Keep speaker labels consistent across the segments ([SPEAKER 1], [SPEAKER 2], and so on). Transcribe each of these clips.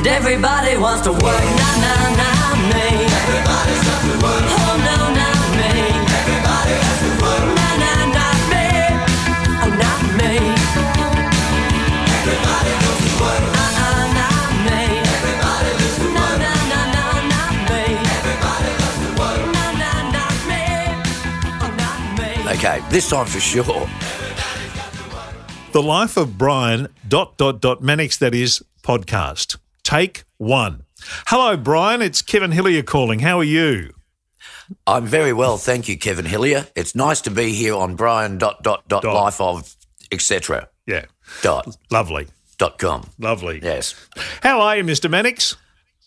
[SPEAKER 1] And everybody wants to work, nah, nah, nah, me. Everybody's got to work. Oh, no, not me. Everybody has to work. Nah, nah, not me. Oh, not me. Everybody goes to work. Ah, ah, not me. Everybody lives to work. No, no, no, no, not me. Everybody loves to work. No, no, not me. Oh, not me.
[SPEAKER 2] Okay, this time for sure.
[SPEAKER 3] The Life of Brian, dot, dot, dot, Mannix, that is, podcast. Take one. Hello, Brian. It's Kevin Hillier calling. How are you?
[SPEAKER 2] I'm very well, thank you, Kevin Hillier. It's nice to be here on Brian dot dot dot
[SPEAKER 3] Dot.
[SPEAKER 2] life of etc.
[SPEAKER 3] Yeah.
[SPEAKER 2] dot
[SPEAKER 3] Lovely.
[SPEAKER 2] dot com.
[SPEAKER 3] Lovely.
[SPEAKER 2] Yes.
[SPEAKER 3] How are you, Mr. Mannix?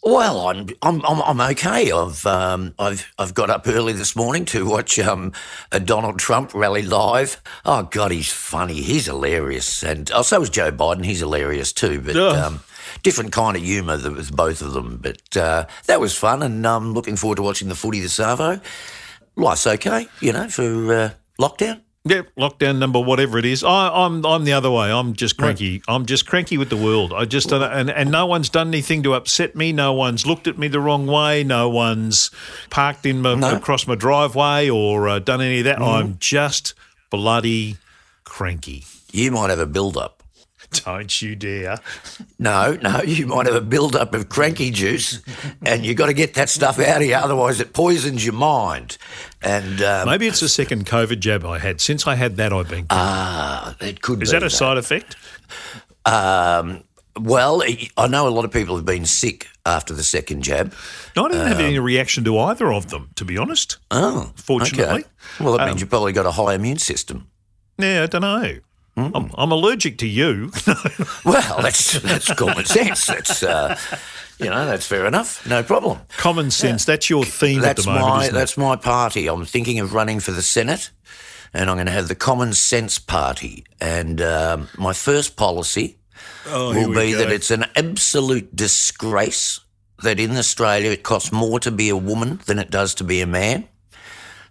[SPEAKER 2] Well, I'm I'm I'm, I'm okay. I've um, I've I've got up early this morning to watch um, a Donald Trump rally live. Oh God, he's funny. He's hilarious, and oh, so is Joe Biden. He's hilarious too. But um, different kind of humour th- with both of them. But uh, that was fun, and I'm looking forward to watching the footy this Savo. Life's okay, you know, for uh, lockdown.
[SPEAKER 3] Yeah, lockdown number whatever it is. I, I'm I'm the other way. I'm just cranky. I'm just cranky with the world. I just and and no one's done anything to upset me. No one's looked at me the wrong way. No one's parked in my,
[SPEAKER 2] No.
[SPEAKER 3] Across my driveway or uh, done any of that. I'm just bloody cranky.
[SPEAKER 2] You might have a build up.
[SPEAKER 3] Don't you dare.
[SPEAKER 2] No, no, you might have a build up of cranky juice, and you've got to get that stuff out of you, otherwise it poisons your mind. And um,
[SPEAKER 3] Maybe it's the second COVID jab I had. Since I had that, I've been.
[SPEAKER 2] ah, it could
[SPEAKER 3] is
[SPEAKER 2] be
[SPEAKER 3] that a side effect?
[SPEAKER 2] Um, well, I know a lot of people have been sick after the second jab.
[SPEAKER 3] No, I didn't have any reaction to either of them, to be honest.
[SPEAKER 2] Oh,
[SPEAKER 3] Fortunately.
[SPEAKER 2] okay. Well, that means you've probably got a high immune system.
[SPEAKER 3] Yeah, I don't know. I'm, I'm allergic to you.
[SPEAKER 2] Well, that's that's common sense. That's uh, you know that's fair enough. No problem.
[SPEAKER 3] Common sense. That's your theme
[SPEAKER 2] That's
[SPEAKER 3] at the moment,
[SPEAKER 2] my
[SPEAKER 3] isn't it?
[SPEAKER 2] that's my party. I'm thinking of running for the Senate, and I'm going to have the Common Sense Party. And um, my first policy
[SPEAKER 3] Oh,
[SPEAKER 2] will be
[SPEAKER 3] go.
[SPEAKER 2] that it's an absolute disgrace that in Australia it costs more to be a woman than it does to be a man.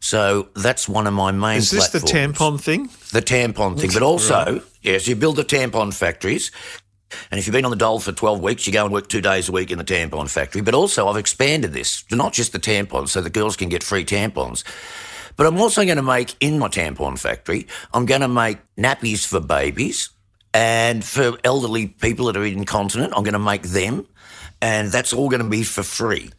[SPEAKER 2] So that's one of my main.
[SPEAKER 3] Is this the tampon thing?
[SPEAKER 2] The tampon thing, but also yes, you build the tampon factories. And if you've been on the dole for 12 weeks, you go and work two days a week in the tampon factory. But also, I've expanded this to not just the tampons, so the girls can get free tampons. But I'm also going to make, in my tampon factory, I'm going to make nappies for babies and for elderly people that are incontinent, I'm going to make them. And that's all going to be for free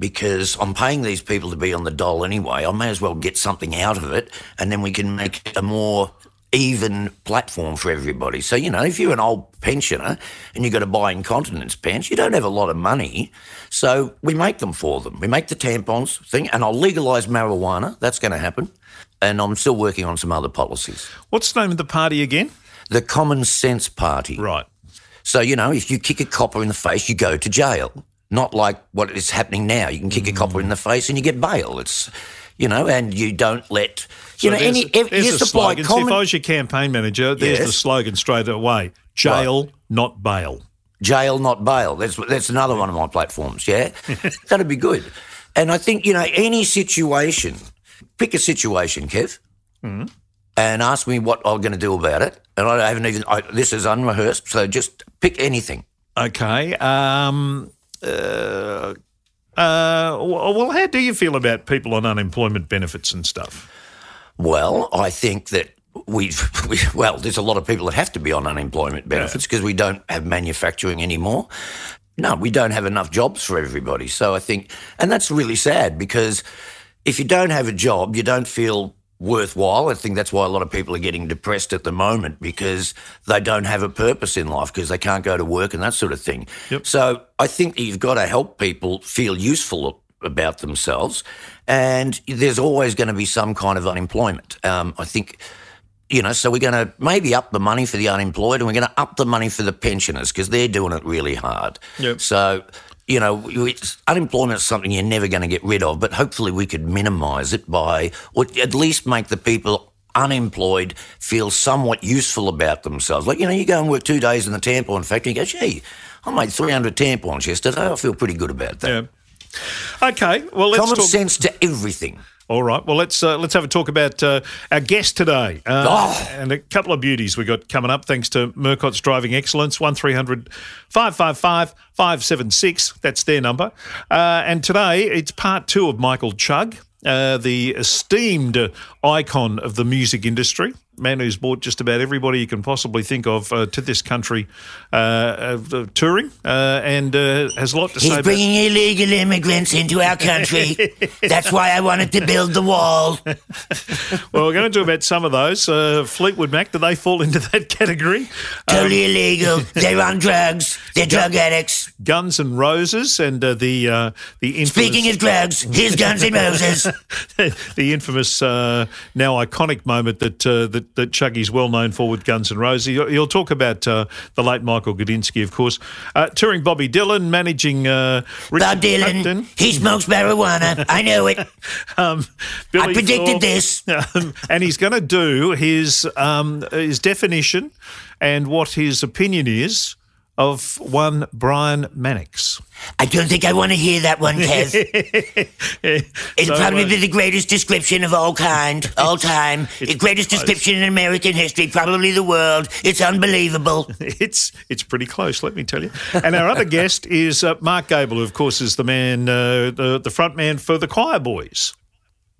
[SPEAKER 2] because I'm paying these people to be on the dole anyway. I may as well get something out of it and then we can make a more even platform for everybody. So, you know, if you're an old pensioner and you've got to buy incontinence pants, you don't have a lot of money. So we make them for them. We make the tampons thing and I'll legalise marijuana. That's going to happen. And I'm still working on some other policies.
[SPEAKER 3] What's the name of the party again?
[SPEAKER 2] The Common Sense Party.
[SPEAKER 3] Right.
[SPEAKER 2] So, you know, if you kick a copper in the face, you go to jail. Not like what is happening now. You can kick a copper in the face and you get bail. It's, you know, and you don't let, you know,
[SPEAKER 3] there's,
[SPEAKER 2] any,
[SPEAKER 3] there's
[SPEAKER 2] you
[SPEAKER 3] the
[SPEAKER 2] supply
[SPEAKER 3] slogan. See, if I was your campaign manager, there's the slogan straight away jail, not bail.
[SPEAKER 2] jail, not bail. That's, that's another one of my platforms, yeah? That'd be good. And I think, you know, any situation, pick a situation, Kev,
[SPEAKER 3] Mm-hmm.
[SPEAKER 2] and ask me what I'm going to do about it. And I haven't even, I, this is unrehearsed, so just pick anything.
[SPEAKER 3] Okay. Um, uh, uh, well, how do you feel about people on unemployment benefits and stuff?
[SPEAKER 2] Well, I think that we've, we, well, there's a lot of people that have to be on unemployment benefits because we don't have manufacturing anymore. No, we don't have enough jobs for everybody. So I think, and that's really sad because if you don't have a job, you don't feel worthwhile. I think that's why a lot of people are getting depressed at the moment because they don't have a purpose in life because they can't go to work and that sort of thing.
[SPEAKER 3] Yep.
[SPEAKER 2] So I think you've got to help people feel useful about themselves, and there's always going to be some kind of unemployment. Um, I think. You know, so we're going to maybe up the money for the unemployed and we're going to up the money for the pensioners because they're doing it really hard.
[SPEAKER 3] Yep.
[SPEAKER 2] So, you know, unemployment is something you're never going to get rid of, but hopefully we could minimise it by, or at least make the people unemployed feel somewhat useful about themselves. Like, you know, you go and work two days in the tampon factory and go, gee, I made 300 tampons yesterday. I feel pretty good about that.
[SPEAKER 3] Yeah. Okay, well let's
[SPEAKER 1] Common
[SPEAKER 3] talk.
[SPEAKER 1] sense to everything.
[SPEAKER 3] All right. Well, let's uh, let's have a talk about uh, our guest today uh,
[SPEAKER 1] Oh.
[SPEAKER 3] and a couple of beauties we got coming up. Thanks to Murcott's Driving Excellence, one 555 576 That's their number. Uh, and today it's part two of Michael Chugg, uh, the esteemed icon of the music industry. Man who's brought just about everybody you can possibly think of uh, to this country uh, uh, touring uh, and uh, has a lot to say
[SPEAKER 1] He's
[SPEAKER 3] about
[SPEAKER 1] bringing illegal immigrants into our country. That's why I wanted to build the wall.
[SPEAKER 3] Well, we're going to talk about some of those. Uh, Fleetwood Mac, do they fall into that category? Um,
[SPEAKER 1] Totally illegal. They're on drugs. They're drug addicts.
[SPEAKER 3] Guns and Roses and uh, the uh, the infamous,
[SPEAKER 1] Speaking of drugs, here's Guns N' Roses.
[SPEAKER 3] the infamous uh, now iconic moment that uh, that that Chuggy's well known for with Guns N' Roses. He'll, you'll talk about uh, the late Michael Gudinski, of course, uh, touring Bobby Dylan, managing uh, Richard
[SPEAKER 1] Bob Dylan,
[SPEAKER 3] Clapton,
[SPEAKER 1] he smokes marijuana. I know it.
[SPEAKER 3] um,
[SPEAKER 1] I predicted
[SPEAKER 3] Thorpe,
[SPEAKER 1] this.
[SPEAKER 3] um, and he's going to do his um, his definition and what his opinion is of one Brian Mannix.
[SPEAKER 1] I don't think I want to hear that one, Kev. It'll
[SPEAKER 3] So,
[SPEAKER 1] probably
[SPEAKER 3] uh,
[SPEAKER 1] be the greatest description of all kind, all time. The greatest
[SPEAKER 3] close.
[SPEAKER 1] description in American history, probably the world. It's unbelievable.
[SPEAKER 3] It's it's pretty close, let me tell you. And our other guest is uh, Mark Gable, who of course is the man, uh, the the front man for the Choirboys.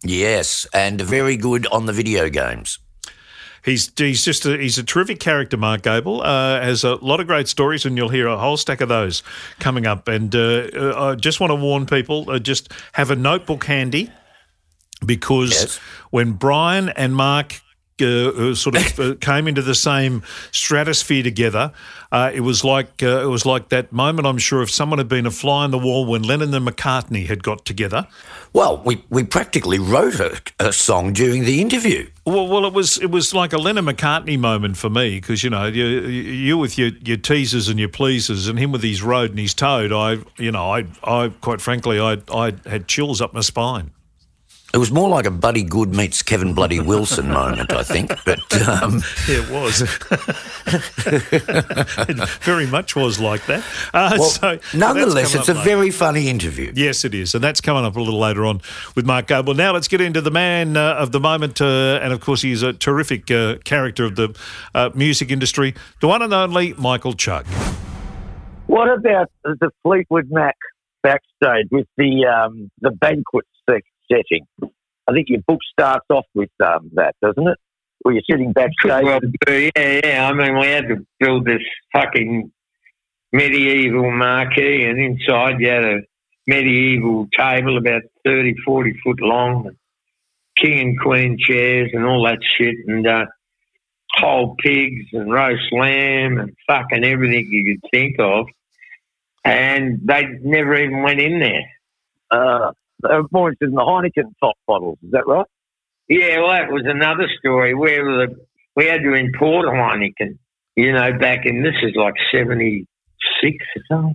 [SPEAKER 1] Yes, and very good on the video games.
[SPEAKER 3] He's he's just a, he's a terrific character, Mark Gable. Uh, has a lot of great stories, and you'll hear a whole stack of those coming up. And uh, uh, I just want to warn people: uh, just have a notebook handy because
[SPEAKER 1] Yes.
[SPEAKER 3] when Brian and Mark. Uh, uh, sort of uh, came into the same stratosphere together. Uh, it was like uh, it was like that moment. I'm sure if someone had been a fly on the wall when Lennon and McCartney had got together.
[SPEAKER 1] Well, we, we practically wrote a, a song during the interview.
[SPEAKER 3] Well, well, it was it was like a Lennon McCartney moment for me because you know you, you with your, your teasers and your pleasers and him with his road and his toad. I you know I I quite frankly I I had chills up my spine.
[SPEAKER 1] It was more like a Buddy Goode meets Kevin Bloody Wilson moment, I think. But um,
[SPEAKER 3] Yeah, it was. it very much was like that. Uh,
[SPEAKER 1] well,
[SPEAKER 3] so
[SPEAKER 1] nonetheless, it's a
[SPEAKER 3] later.
[SPEAKER 1] very funny interview.
[SPEAKER 3] Yes, it is. And that's coming up a little later on with Mark Gable. Now let's get into the man uh, of the moment. Uh, and of course, he's a terrific uh, character of the uh, music industry, the one and only Michael Chugg.
[SPEAKER 2] What about the Fleetwood Mac backstage with the um, the banquet se- setting? I think your book starts off with um, that, doesn't it? Where you're sitting backstage.
[SPEAKER 4] Well, yeah, yeah. I mean, we had to build this fucking medieval marquee, and inside you had a medieval table about 30, 40 foot long, and king and queen chairs, and all that shit, and uh, whole pigs and roast lamb and fucking everything you could think of. And they never even went in there.
[SPEAKER 2] Uh, uh, more interested in the Heineken top bottles. Is that right?
[SPEAKER 4] Yeah, well, that was another story where the, we had to import Heineken. You know, back in this is like seventy six or something.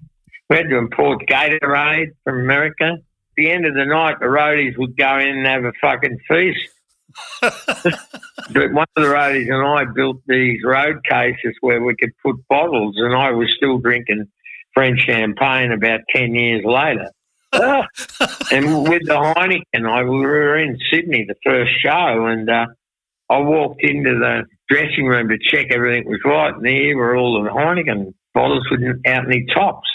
[SPEAKER 4] We had to import Gatorade from America. At the end of the night, the roadies would go in and have a fucking feast. but one of the roadies and I built these road cases where we could put bottles, and I was still drinking French champagne about ten years later.
[SPEAKER 2] Ah,
[SPEAKER 4] And with the Heineken, I we were in Sydney the first show, and uh, I walked into the dressing room to check everything was right, and there were all the Heineken bottles with without any tops.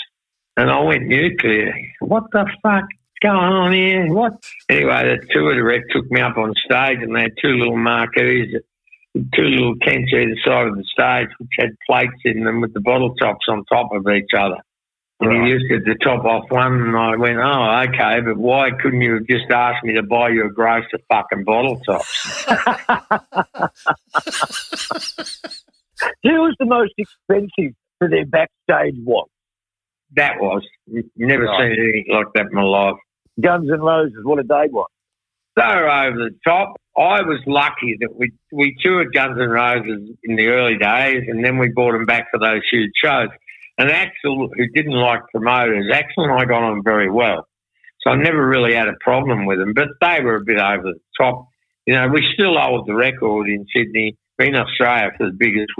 [SPEAKER 4] And I went nuclear. What the fuck going on here? What? Anyway, the tour director took me up on stage, and they had two little marquees, two little tents either side of the stage, which had plates in them with the bottle tops on top of each other. And
[SPEAKER 2] Right.
[SPEAKER 4] he used it to top off one, and I went, oh, okay, but why couldn't you have just asked me to buy you a gross of fucking bottle tops?
[SPEAKER 2] who was the most expensive for their backstage was?
[SPEAKER 4] That was. Never
[SPEAKER 2] Right.
[SPEAKER 4] seen anything like that in my life.
[SPEAKER 2] Guns and Roses. What did they want?
[SPEAKER 4] So over the top. I was lucky that we we toured Guns and Roses in the early days, and then we brought them back for those huge shows. And Axl, who didn't like promoters, Axl and I got on very well, so I never really had a problem with them. But they were a bit over the top. You know, we still hold the record in Sydney, in Australia, for the biggest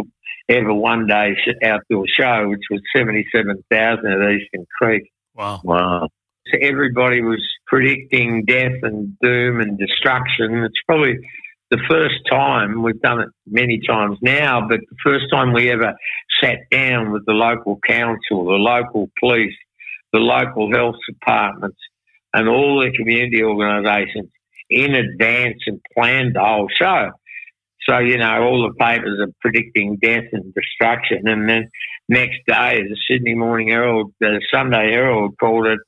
[SPEAKER 4] ever one day outdoor show, which was seventy seven thousand at Eastern Creek.
[SPEAKER 3] Wow.
[SPEAKER 2] Wow.
[SPEAKER 4] So everybody was predicting death and doom and destruction. It's probably the first time we've done it many times now, but the first time we ever sat down with the local council, the local police, the local health departments, and all the community organisations in advance and planned the whole show. So, you know, all the papers are predicting death and destruction. And then next day, the Sydney Morning Herald, the Sunday Herald called it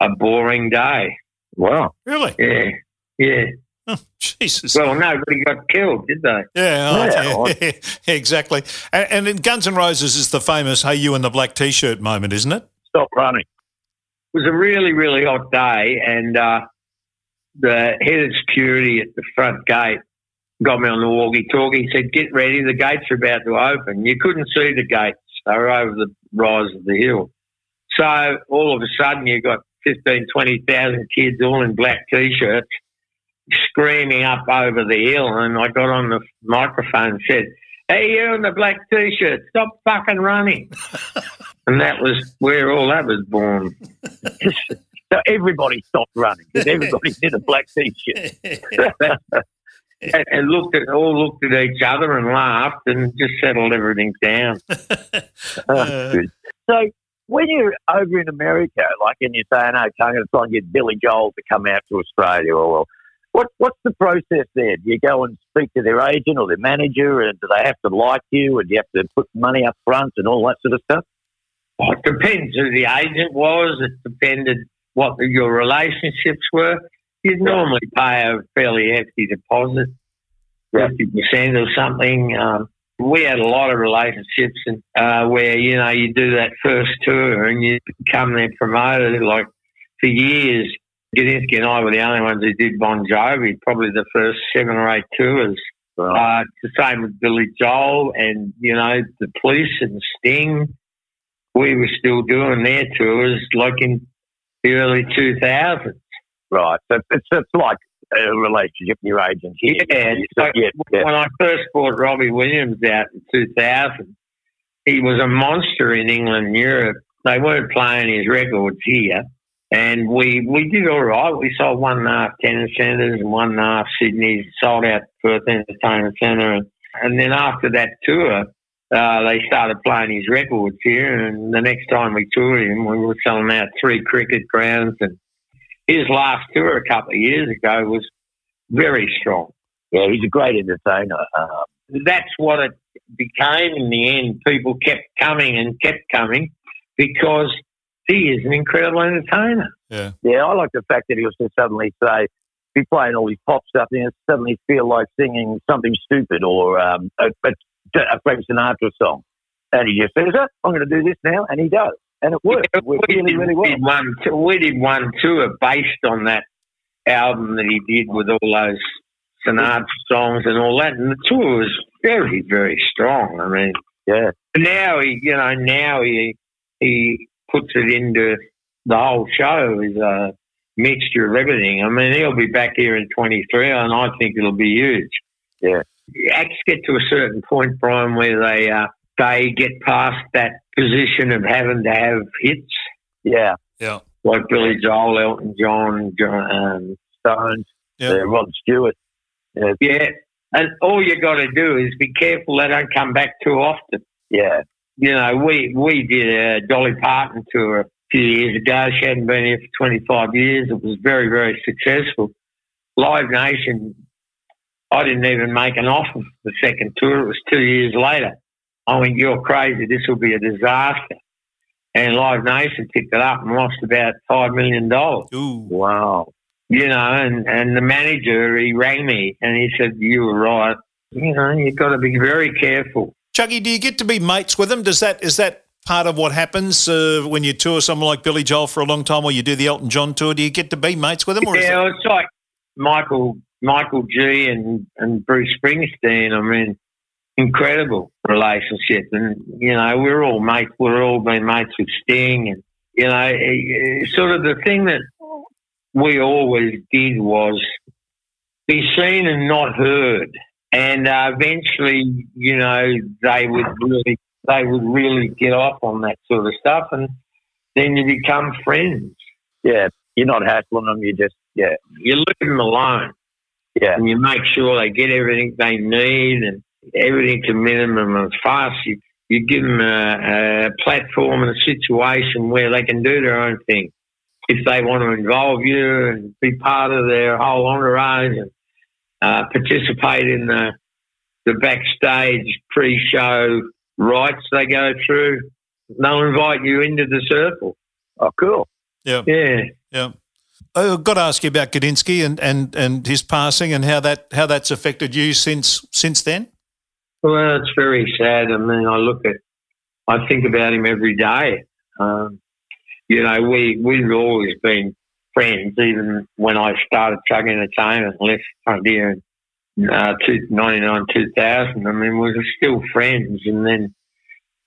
[SPEAKER 4] a boring day.
[SPEAKER 2] Wow.
[SPEAKER 3] Really?
[SPEAKER 4] Yeah, yeah.
[SPEAKER 3] Oh, Jesus.
[SPEAKER 4] Well, nobody got killed, did they?
[SPEAKER 3] Yeah, oh,
[SPEAKER 2] Yeah,
[SPEAKER 3] yeah, exactly. And, and in Guns N' Roses is the famous "Hey, you in the black t-shirt" moment, isn't it?
[SPEAKER 2] Stop running.
[SPEAKER 4] It was a really, really hot day, and uh, the head of security at the front gate got me on the walkie-talkie. He said, "Get ready, the gates are about to open." You couldn't see the gates; they were over the rise of the hill. So all of a sudden, you got 15, 20,000 kids all in black t-shirts screaming up over the hill, and I got on the microphone and said, "Hey, you in the black t-shirt, stop fucking running!" and that was where all that was born.
[SPEAKER 2] So everybody stopped running because everybody in a black t-shirt.
[SPEAKER 4] and, and looked at all looked at each other and laughed and just settled everything down.
[SPEAKER 2] Oh. Uh, so when you're over in America, like, and you're saying, okay, I'm going to try and get Billy Joel to come out to Australia, or what? What's the process there? Do you go and speak to their agent or their manager, and do they have to like you, and do you have to put money up front and all that sort of stuff?
[SPEAKER 4] Well, it depends who the agent was. It depended what your relationships were. You'd normally pay a fairly hefty deposit, fifty percent or something. Um, we had a lot of relationships, and uh, where you know you do that first tour and you become their promoter. Like for years, Gudinski and I were the only ones who did Bon Jovi. Probably the first seven or eight tours. Uh, it's the same with Billy Joel and, you know, the police and Sting. We were still doing their tours like in the early 2000s.
[SPEAKER 2] Right. So it's, it's like a relationship with your agent here.
[SPEAKER 4] Yeah, like
[SPEAKER 2] yeah, yeah.
[SPEAKER 4] when I first brought Robbie Williams out in 2000, he was a monster in England and Europe. They weren't playing his records here. And we, we did all right. We sold one and a half tennis centres and one and a half Sydney's, sold out Perth Entertainment Centre. And, and then after that tour, uh, they started playing his records here. And the next time we toured him, we were selling out three cricket grounds. And his last tour a couple of years ago was very strong.
[SPEAKER 2] Yeah, he's a great entertainer. Uh,
[SPEAKER 4] That's what it became in the end. People kept coming and kept coming because he is an incredible entertainer.
[SPEAKER 3] Yeah.
[SPEAKER 2] yeah, I like the fact that he'll just suddenly say, be playing all these pop stuff and suddenly feel like singing something stupid or um, a, a, a Frank Sinatra song. And he just says, oh, I'm going to do this now. And he does. And it works. It works really,
[SPEAKER 4] did,
[SPEAKER 2] really well.
[SPEAKER 4] did one, we did one tour based on that album that he did with all those Sinatra songs and all that. And the tour was very, very strong. I mean,
[SPEAKER 2] Yeah.
[SPEAKER 4] now he, you know, now he he puts it into the whole show is a mixture of everything. I mean, he'll be back here in 23, and I think it'll be huge.
[SPEAKER 2] Yeah.
[SPEAKER 4] Acts get to a certain point, Brian, where they uh, they get past that position of having to have hits,
[SPEAKER 2] Yeah.
[SPEAKER 3] Yeah.
[SPEAKER 4] like Billy Joel, Elton John, John um,
[SPEAKER 2] Stones,
[SPEAKER 3] Yeah.
[SPEAKER 2] uh, Rod Stewart. Yeah.
[SPEAKER 4] yeah. And all you got to do is be careful they don't come back too often.
[SPEAKER 2] Yeah.
[SPEAKER 4] You know, we we did a Dolly Parton tour a few years ago. She hadn't been here for 25 years. It was very, very successful. Live Nation, I didn't even make an offer for the second tour. It was two years later. I went, you're crazy. This will be a disaster. And Live Nation picked it up and lost about $5 million.
[SPEAKER 3] Ooh.
[SPEAKER 2] Wow.
[SPEAKER 4] You know, and, and the manager, he rang me and he said, you were right. You know, you've got to be very careful.
[SPEAKER 3] Chuggy, do you get to be mates with them? Does that is that part of what happens uh, when you tour someone like Billy Joel for a long time, or you do the Elton John tour? Do you get to be mates with them? Or is
[SPEAKER 4] Yeah,
[SPEAKER 3] it-
[SPEAKER 4] it's like Michael Michael G and, and Bruce Springsteen. I mean, incredible relationship, and you know we're all mates. We're all been mates with Sting, and you know, eh, eh, sort of the thing that we always did was be seen and not heard. And uh, eventually, you know, they would really they would really get off on that sort of stuff, and then you become friends.
[SPEAKER 2] Yeah. You're not hassling them. You just yeah
[SPEAKER 4] You leave them alone.
[SPEAKER 2] yeah
[SPEAKER 4] and you make sure they get everything they need and everything to minimum as fast. You, you give them a, a platform and a situation where they can do their own thing. If they want to involve you and be part of their whole entourage and uh, participate in the the backstage pre-show rites they go through, they'll invite you into the circle.
[SPEAKER 2] oh cool
[SPEAKER 3] Yeah.
[SPEAKER 4] Yeah.
[SPEAKER 3] Yeah. I've got to ask you about Gudinski and, and, and his passing and how that how that's affected you since since then.
[SPEAKER 4] Well, it's very sad. I mean, I look at, I think about him every day. Um, you know, we we've always been friends, even when I started Chugg Entertainment left Frontier in uh, two, 99, 2000. I mean, we were still friends. And then,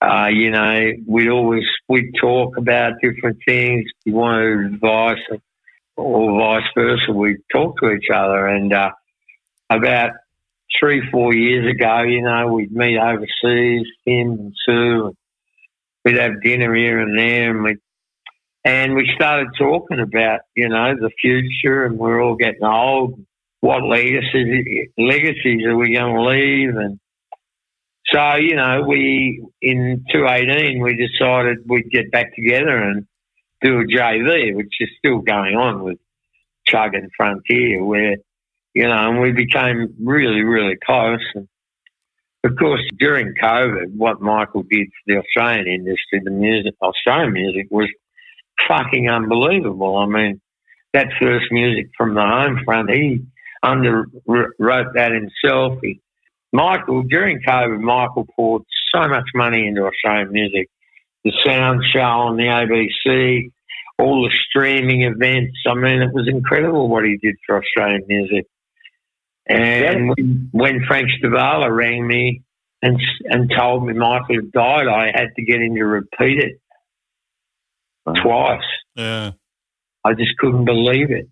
[SPEAKER 4] uh, you know, we'd always, we'd talk about different things. We wanted advice or vice versa. We'd talk to each other. And uh, about three, four years ago, you know, we'd meet overseas, him and Sue. And we'd have dinner here and there, and we and we started talking about, you know, the future, and we're all getting old. What legacies legacies are we going to leave? And so, you know, we in 2018 we decided we'd get back together and do a JV, which is still going on with Chugg and Frontier, where you know, and we became really, really close. And of course, during COVID, what Michael did for the Australian industry, the music, Australian music, was fucking unbelievable. I mean, that first music from the home front, he underwrote that himself. He, Michael, during COVID, Michael poured so much money into Australian music. The sound show on the ABC, all the streaming events. I mean, it was incredible what he did for Australian music. And when, when Frank Stivala rang me and and told me Michael had died, I had to get him to repeat it twice.
[SPEAKER 3] Yeah.
[SPEAKER 4] I just couldn't believe it.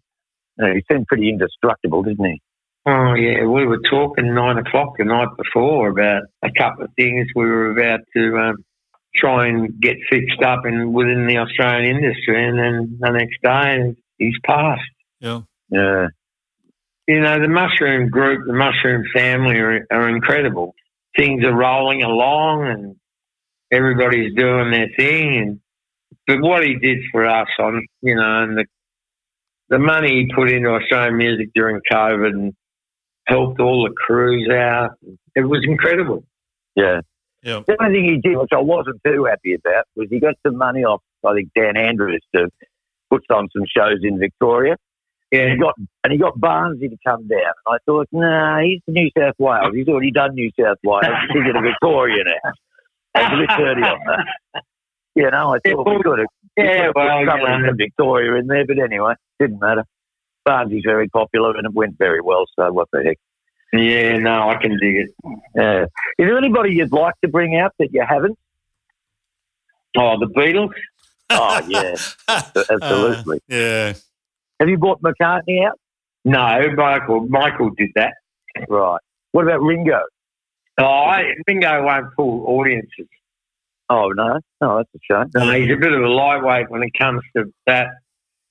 [SPEAKER 2] Yeah, he seemed pretty indestructible didn't he
[SPEAKER 4] Oh yeah, we were talking nine o'clock the night before about a couple of things we were about to um, try and get fixed up in within the Australian industry, and then the next day he's passed.
[SPEAKER 3] Yeah.
[SPEAKER 2] yeah
[SPEAKER 4] you know, the mushroom group, the mushroom family are, are incredible. Things are rolling along and everybody's doing their thing. And but what he did for us on, you know, and the the money he put into Australian music during COVID and helped all the crews out, it was incredible.
[SPEAKER 2] yeah
[SPEAKER 3] Yeah.
[SPEAKER 2] The only thing he did, which I wasn't too happy about, was he got some money off, I think, Dan Andrews to put on some shows in Victoria.
[SPEAKER 4] Yeah,
[SPEAKER 2] And he got and he got Barnesy to come down. I thought, nah, he's to New South Wales. He's already done New South Wales. He's to Victoria now. I was a bit dirty on that. You know, I thought we could have
[SPEAKER 4] yeah. Well, you
[SPEAKER 2] someone
[SPEAKER 4] know,
[SPEAKER 2] from Victoria in there, but anyway, didn't matter. Barnesy's very popular and it went very well. So what the heck?
[SPEAKER 4] yeah, no, I can dig it.
[SPEAKER 2] Yeah. Is there anybody you'd like to bring out that you haven't?
[SPEAKER 4] Oh, the Beatles.
[SPEAKER 2] Oh yeah, absolutely.
[SPEAKER 3] Uh, yeah.
[SPEAKER 2] Have you brought McCartney out?
[SPEAKER 4] No, Michael. Michael did that.
[SPEAKER 2] Right. What about Ringo?
[SPEAKER 4] Oh, I, Bingo won't pull audiences.
[SPEAKER 2] Oh no, no, that's a shame.
[SPEAKER 4] No, he's a bit of a lightweight when it comes to that.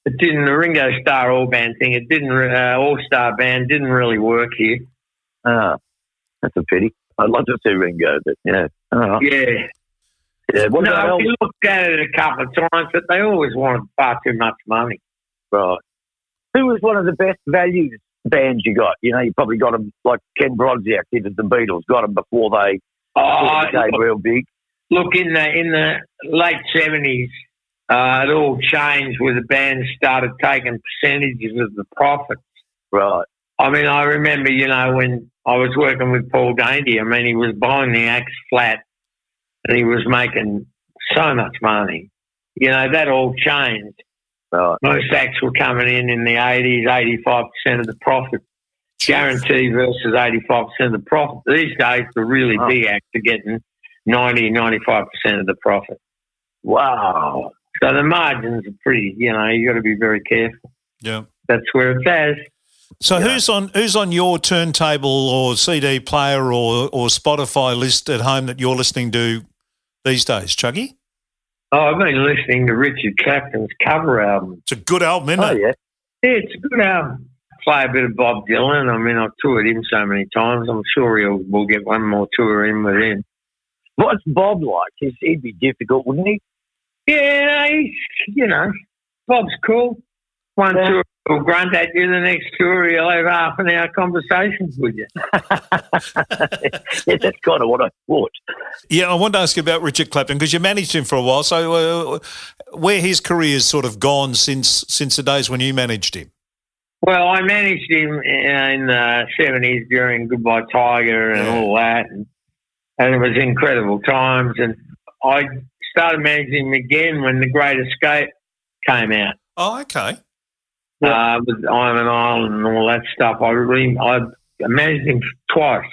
[SPEAKER 4] It didn't the Ringo Starr All Band thing. It didn't uh, All Star Band didn't really work here.
[SPEAKER 2] Ah, that's a pity. I'd love to see Ringo, but yeah. Right.
[SPEAKER 4] Yeah,
[SPEAKER 2] Yeah. What
[SPEAKER 4] no, we looked at it a couple of times, but they always wanted far too much money.
[SPEAKER 2] Right. Who was one of the best values bands you got? You know, you probably got them like Kenn Brodziak did at the Beatles. Got them before they
[SPEAKER 4] Oh,
[SPEAKER 2] became real big.
[SPEAKER 4] Look in the in the late seventies, uh, it all changed where the band started taking percentages of the profits.
[SPEAKER 2] Right.
[SPEAKER 4] I mean, I remember, you know, when I was working with Paul Dainty, I mean, he was buying the acts flat and he was making so much money. You know, that all changed.
[SPEAKER 2] Right.
[SPEAKER 4] Most acts were coming in in the 80s, 85% of the profit. Guarantee versus 85% of the profit. These days, the really
[SPEAKER 2] Oh.
[SPEAKER 4] big acts are getting 90, 95% of the profit.
[SPEAKER 2] Wow.
[SPEAKER 4] So the margins are pretty, you know, you got to be very careful.
[SPEAKER 3] Yeah.
[SPEAKER 4] That's where it's at.
[SPEAKER 3] So who's on who's on your turntable or CD player or or Spotify list at home that you're listening to these days, Chuggy?
[SPEAKER 4] Oh, I've been listening to Richard Clapton's cover album.
[SPEAKER 3] It's a good album, isn't
[SPEAKER 2] Oh
[SPEAKER 3] it?
[SPEAKER 2] yeah.
[SPEAKER 4] Yeah, it's a good album. Play a bit of Bob Dylan. I mean, I've toured him so many times. I'm sure he'll we'll get one more tour in with him.
[SPEAKER 2] What's Bob like? He's, he'd be difficult, wouldn't he?
[SPEAKER 4] Yeah, he's, you know, Bob's cool. One
[SPEAKER 2] Yeah.
[SPEAKER 4] tour he'll grunt at you, the next tour he'll have half an hour conversations with you.
[SPEAKER 2] yeah, that's kind of what I thought.
[SPEAKER 3] Yeah, I wanted to ask you about Richard Clapton because you managed him for a while. So, uh, where his career's sort of gone since since the days when you managed him?
[SPEAKER 4] Well, I managed him in the seventies during Goodbye Tiger and
[SPEAKER 3] Yeah.
[SPEAKER 4] all that, and, and it was incredible times. And I started managing him again when The Great Escape came out
[SPEAKER 3] Oh, okay.
[SPEAKER 4] uh, with I Am an Island and all that stuff. I really I managed him twice.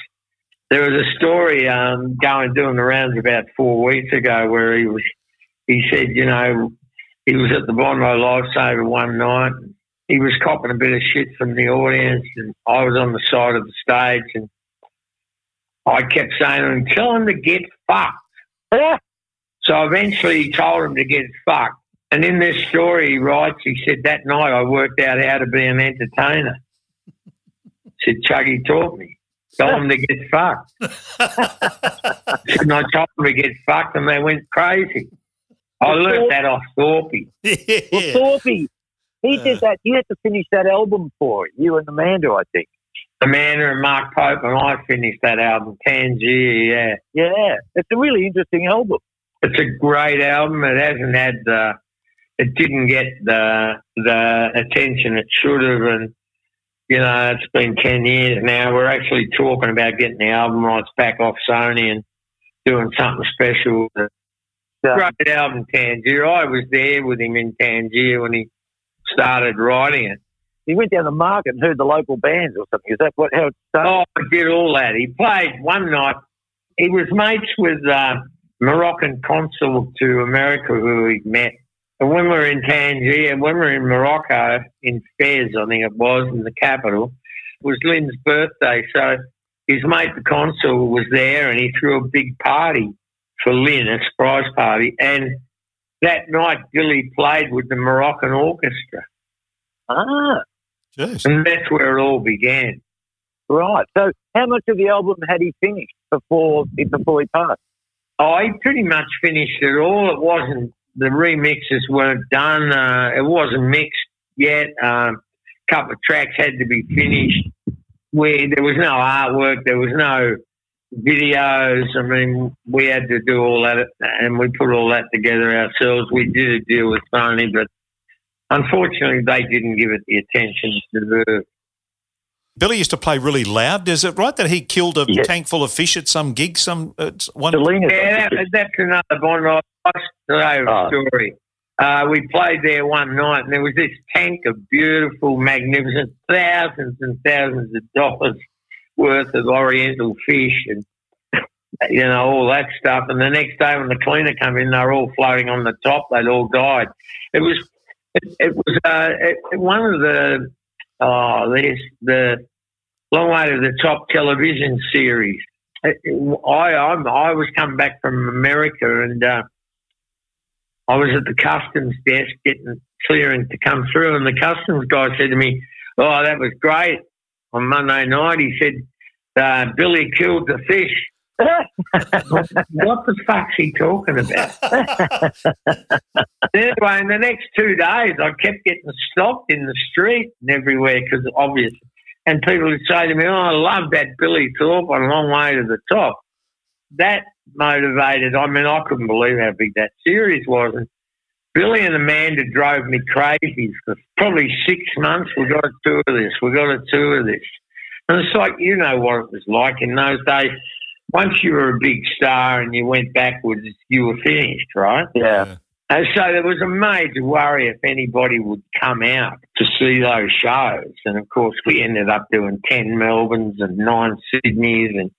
[SPEAKER 4] There was a story um, going doing the rounds about four weeks ago where he was he said, you know, he was at the Bondi Lifesaver one night. He was copping a bit of shit from the audience, and I was on the side of the stage, and I kept saying to him, "Tell him to get fucked." So eventually, he told him to get fucked. And in this story, he writes, he said, That night I worked out how to be an entertainer. said, Chuggy taught me. Tell him to get fucked. and I told him to get fucked, and they went crazy. I learned that off Thorpe.
[SPEAKER 2] Well,
[SPEAKER 3] Yeah.
[SPEAKER 2] Thorpe, he did uh. that. You had to finish that album for it. You and Amanda, I think.
[SPEAKER 4] Amanda and Mark Pope and I finished that album, Tangier, yeah.
[SPEAKER 2] Yeah, it's a really interesting album.
[SPEAKER 4] It's a great album. It hasn't had the, it didn't get the the attention it should have, and you know it's been ten years now. We're actually talking about getting the album rights back off Sony and doing something special.
[SPEAKER 2] So,
[SPEAKER 4] Great album, Tangier. I was there with him in Tangier when he started writing it.
[SPEAKER 2] He went down the market and heard the local bands or something. Is that what how it started?
[SPEAKER 4] Oh, I did all that. He played one night. He was mates with uh, Moroccan consul to America who he met. And when we were in Tangier, when we were in Morocco, in Fez, I think it was, in the capital, it was Lynn's birthday. So his mate, the consul, was there and he threw a big party for Lynn, a surprise party. And that night, Billy played with the Moroccan orchestra.
[SPEAKER 2] Ah,
[SPEAKER 3] Jeez.
[SPEAKER 4] And that's where it all began.
[SPEAKER 2] right. So, how much of the album had he finished before before he passed?
[SPEAKER 4] I pretty much finished it all. It wasn't the remixes weren't done. Uh, it wasn't mixed yet. A couple of tracks had to be finished. Where there was no artwork, there was no videos. I mean, we had to do all that, and we put all that together ourselves. We did a deal with Sony, but unfortunately, they didn't give it the attention it deserved.
[SPEAKER 3] Billy used to play really loud. Is it right that he killed a
[SPEAKER 2] Yeah.
[SPEAKER 3] tank full of fish at some gig? Some uh, one.
[SPEAKER 2] Selena.
[SPEAKER 4] Yeah, that, that's another Bondi Ice
[SPEAKER 2] Oh.
[SPEAKER 4] story. Uh, we played there one night, and there was this tank of beautiful, magnificent, thousands and thousands of dollars worth of Oriental fish, and you know all that stuff. And the next day, when the cleaner came in, they were all floating on the top. They'd all died. It was, it, it was uh, it, one of the oh, this the long way to the top television series. I I'm, I was coming back from America and uh, I was at the customs desk getting clearing to come through, and the customs guy said to me, "Oh, that was great." On Monday night, he said, uh, "Billy killed the fish." what the fuck's he talking about? anyway, in the next two days, I kept getting stopped in the street and everywhere because obvious. And people would say to me, "Oh, I love that Billy Thorpe on Long Way to the Top." That motivated. I mean, I couldn't believe how big that series was. And Billy and Amanda drove me crazy for probably six months. We got a tour of this. We got a tour of this. And it's like you know what it was like in those days. Once you were a big star and you went backwards, you were finished, right?
[SPEAKER 2] Yeah.
[SPEAKER 4] And so there was a major worry if anybody would come out to see those shows. And of course, we ended up doing 10 Melbournes and nine Sydneys and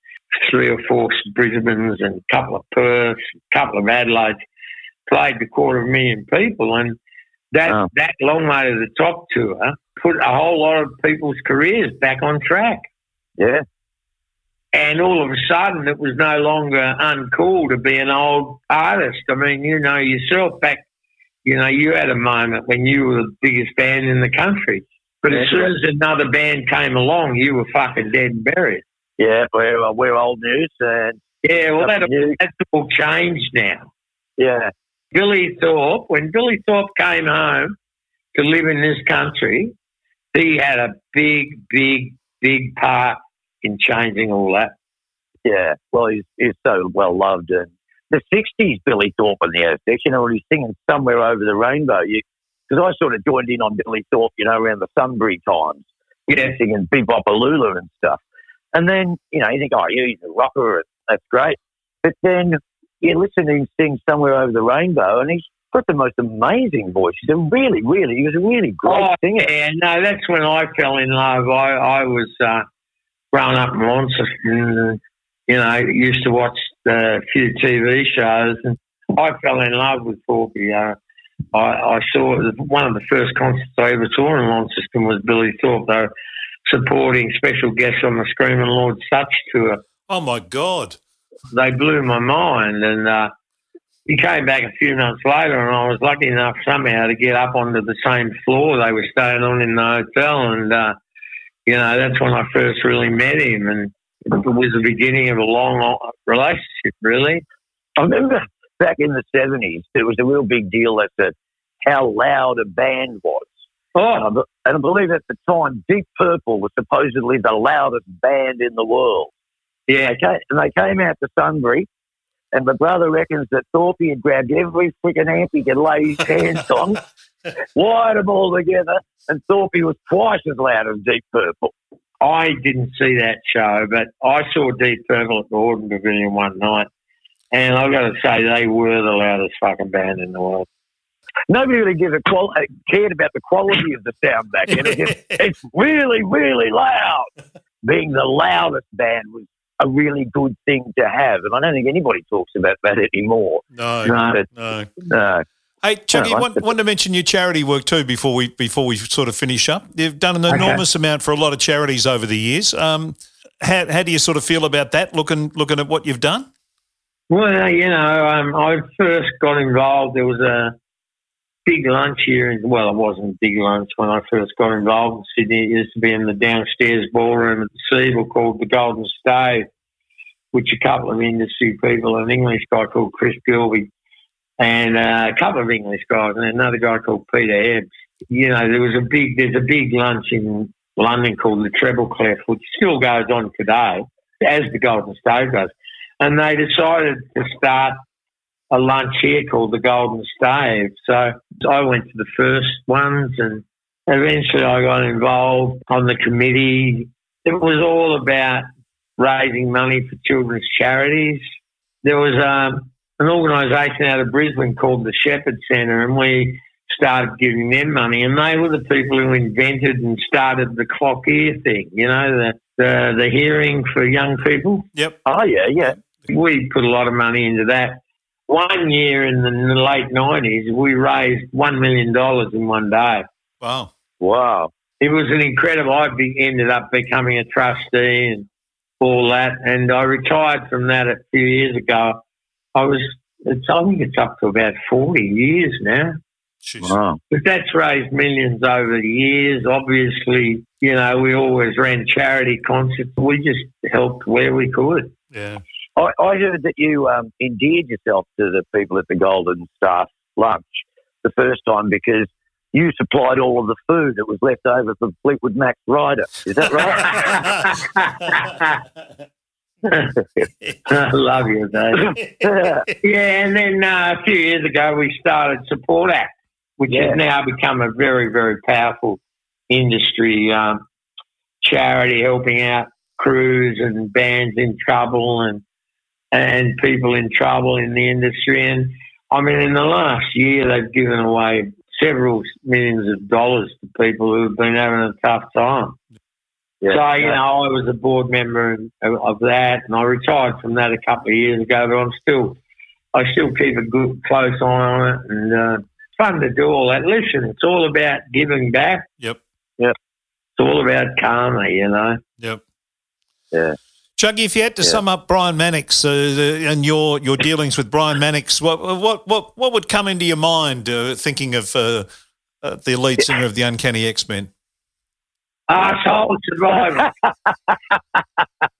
[SPEAKER 4] three or four Brisbanes and a couple of Perths, a couple of Adelaides. Played the quarter of a million people. And that,
[SPEAKER 2] Wow.
[SPEAKER 4] that long way to the top tour put a whole lot of people's careers back on track.
[SPEAKER 2] Yeah.
[SPEAKER 4] And all of a sudden, it was no longer uncool to be an old artist. I mean, you know yourself back, you know, you had a moment when you were the biggest band in the country. But as soon as another band came along, you were fucking dead and buried.
[SPEAKER 2] Yeah, we're, we're old news, and
[SPEAKER 4] Yeah, well, that, that's all changed now.
[SPEAKER 2] yeah,
[SPEAKER 4] Billy Thorpe, when Billy Thorpe came home to live in this country, he had a big, big, big part in changing all that.
[SPEAKER 2] yeah. Well, he's, he's so well loved, and the '60s Billy Thorpe on the Aztecs, you know, he's singing somewhere over the rainbow. Because I sort of joined in on Billy Thorpe, you know, around the Sunbury times,
[SPEAKER 4] Yeah.
[SPEAKER 2] singing Be-Bop-A-Lula and stuff. And then, you know, you think, oh, yeah, he's a rocker, and that's great. But then you listen to him sing somewhere over the rainbow, and he's got the most amazing voice. He's a really, really, he was a really great
[SPEAKER 4] Oh,
[SPEAKER 2] singer.
[SPEAKER 4] yeah, no, that's when I fell in love. I, I was uh, growing up in Launceston and, you know, used to watch a few TV shows and I fell in love with Thorpe. Uh, I, I saw one of the first concerts I ever saw in Launceston was Billy Thorpe. They were supporting special guests on the Screaming Lord Sutch tour.
[SPEAKER 3] Oh my God!
[SPEAKER 4] They blew my mind and uh, he came back a few months later and I was lucky enough somehow to get up onto the same floor they were staying on in the hotel and uh, you know that's when I first really met him and it was the beginning of a long relationship really
[SPEAKER 2] I remember back in the 70s, there was a real big deal as to how loud a band was. Oh. And I,
[SPEAKER 4] oh
[SPEAKER 2] and I believe at the time, Deep Purple was supposedly the loudest band in the world.
[SPEAKER 4] yeah
[SPEAKER 2] They came, and they came out to Sunbury, and my brother reckons that Thorpe had grabbed every freaking amp he could lay his hands on, wired them all together, and Thorpe was twice as loud as Deep Purple.
[SPEAKER 4] I didn't see that show but I saw Deep Purple at the Hordern Pavilion one night and I've got to say they were the loudest fucking band in the world
[SPEAKER 2] Nobody really gives a qual- uh, cared about the quality of the sound back then. It it's really, really loud. Being the loudest band was a really good thing to have, and I don't think anybody talks about that anymore.
[SPEAKER 3] No,
[SPEAKER 4] No.
[SPEAKER 3] no.
[SPEAKER 2] No.
[SPEAKER 3] Hey,
[SPEAKER 2] Chuggy,
[SPEAKER 3] want, want to mention your charity work too before we before we sort of finish up. You've done an
[SPEAKER 4] Okay.
[SPEAKER 3] enormous amount for a lot of charities over the years. Um, how, how do you sort of feel about that? Looking looking at what you've done.
[SPEAKER 4] Well, you know, um, I first got involved. There was a big lunch here. In, well, it wasn't a big lunch when I first got involved in Sydney. It used to be in the downstairs ballroom at the Seagull called the Golden Stave, which a couple of industry people, an English guy called Chris Gilbey, and uh, a couple of English guys, and another guy called Peter Ebbs. You know, there was a big, there's a big lunch in London called the Treble Clef, which still goes on today, as the Golden Stave does and they decided to start a lunch here called the Golden Stave. So I went to the first ones and eventually I got involved on the committee. It was all about raising money for children's charities. There was um, an organisation out of Brisbane called the Shepherd Centre and we started giving them money and they were the people who invented and started the cochlear thing, you know, the, the, the hearing for young people
[SPEAKER 3] Yep.
[SPEAKER 2] Oh yeah, yeah.
[SPEAKER 4] we put a lot of money into that. One year in the, in the late nineties, we raised one million dollars in one day.
[SPEAKER 3] Wow.
[SPEAKER 2] Wow.
[SPEAKER 4] It was an incredible. I be, ended up becoming a trustee and all that, and I retired from that a few years ago. I was, it's, I think it's up to about forty years now.
[SPEAKER 3] Jeez.
[SPEAKER 2] Wow.
[SPEAKER 4] But that's raised millions over the years. Obviously, you know, we always ran charity concerts. We just helped where we could.
[SPEAKER 3] Yeah.
[SPEAKER 2] I, I heard that you um, endeared yourself to the people at the Golden Stave lunch the first time because you supplied all of the food that was left over from Fleetwood Mac's rider. Is that right?
[SPEAKER 4] I love you, Dave.
[SPEAKER 2] yeah.
[SPEAKER 4] Yeah, and then uh, a few years ago we started Support Act, which
[SPEAKER 2] Yeah.
[SPEAKER 4] has now become a very, very powerful industry um, charity helping out crews and bands in trouble and and people in trouble in the industry. And I mean, in the last year, they've given away several millions of dollars to people who've been having a tough time.
[SPEAKER 2] Yeah.
[SPEAKER 4] So, you know, I was a board member of, that and I retired from that a couple of years ago, but I'm still, I still keep a good, close eye on it and uh, it's fun to do all that. Listen, it's all about giving back.
[SPEAKER 3] Yep. Yep.
[SPEAKER 4] It's all about karma, you know.
[SPEAKER 3] Yep.
[SPEAKER 2] Yeah.
[SPEAKER 3] Chuggy, if you had to sum up Brian Mannix uh, and your your dealings with Brian Mannix, what what what what would come into your mind uh, thinking of uh, uh, the lead singer of the Uncanny X Men?
[SPEAKER 4] Arsehole survivor.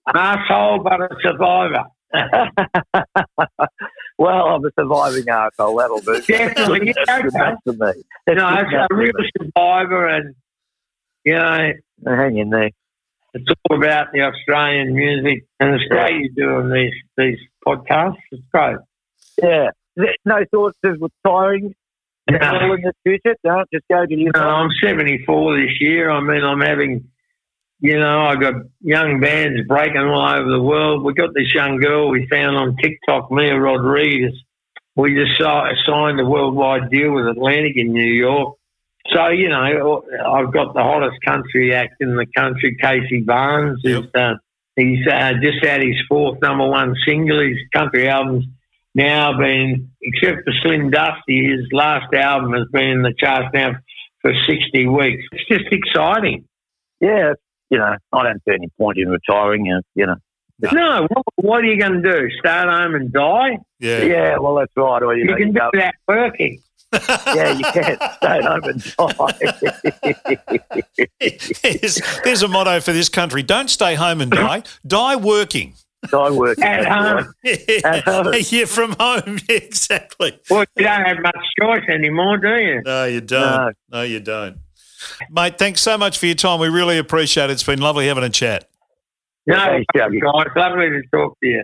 [SPEAKER 4] Arsehole, but a survivor.
[SPEAKER 2] well, I'm a surviving arsehole. That'll do.
[SPEAKER 4] Definitely,
[SPEAKER 2] That's good enough for me. That's good
[SPEAKER 4] it's a real survivor, and you know,
[SPEAKER 2] Hang in there.
[SPEAKER 4] it's all about the Australian music, and it's great you're doing these these podcasts. It's great.
[SPEAKER 2] Yeah. No thoughts of retiring
[SPEAKER 4] No.
[SPEAKER 2] well in the future? Don't just go to your
[SPEAKER 4] No, I'm 74 this year. I mean, I'm having, you know, I got young bands breaking all over the world. We got this young girl we found on TikTok, Mia Rodriguez. We just si- signed a worldwide deal with Atlantic in New York. So, you know, I've got the hottest country act in the country, Casey Barnes.
[SPEAKER 3] Yep.
[SPEAKER 4] Is, uh, he's uh, just had his fourth number one single. His country album's now been, except for Slim Dusty, his last album has been in the charts now for 60 weeks. It's just exciting.
[SPEAKER 2] Yeah. You know, I don't see any point in retiring. You know.
[SPEAKER 4] No, what, what are you going to do? Start home and die?
[SPEAKER 3] Yeah,
[SPEAKER 2] Yeah, well, that's right. Or, you,
[SPEAKER 4] You
[SPEAKER 2] know,
[SPEAKER 4] can
[SPEAKER 2] you
[SPEAKER 4] do
[SPEAKER 2] go,
[SPEAKER 4] that working.
[SPEAKER 2] yeah, you can stay home and die.
[SPEAKER 3] there's, there's a motto for this country: Don't stay home and die. Die working.
[SPEAKER 2] Die work
[SPEAKER 4] At
[SPEAKER 2] that's
[SPEAKER 4] home.
[SPEAKER 2] At home.
[SPEAKER 3] yeah, from home. Yeah, exactly.
[SPEAKER 4] Well, you don't have much choice anymore, do you?
[SPEAKER 3] No, you don't. No. you don't. Mate, thanks so much for your time. We really appreciate it. It's been lovely having a chat.
[SPEAKER 4] No,
[SPEAKER 2] Thanks, Chuggy.
[SPEAKER 4] guys. Lovely to talk to you.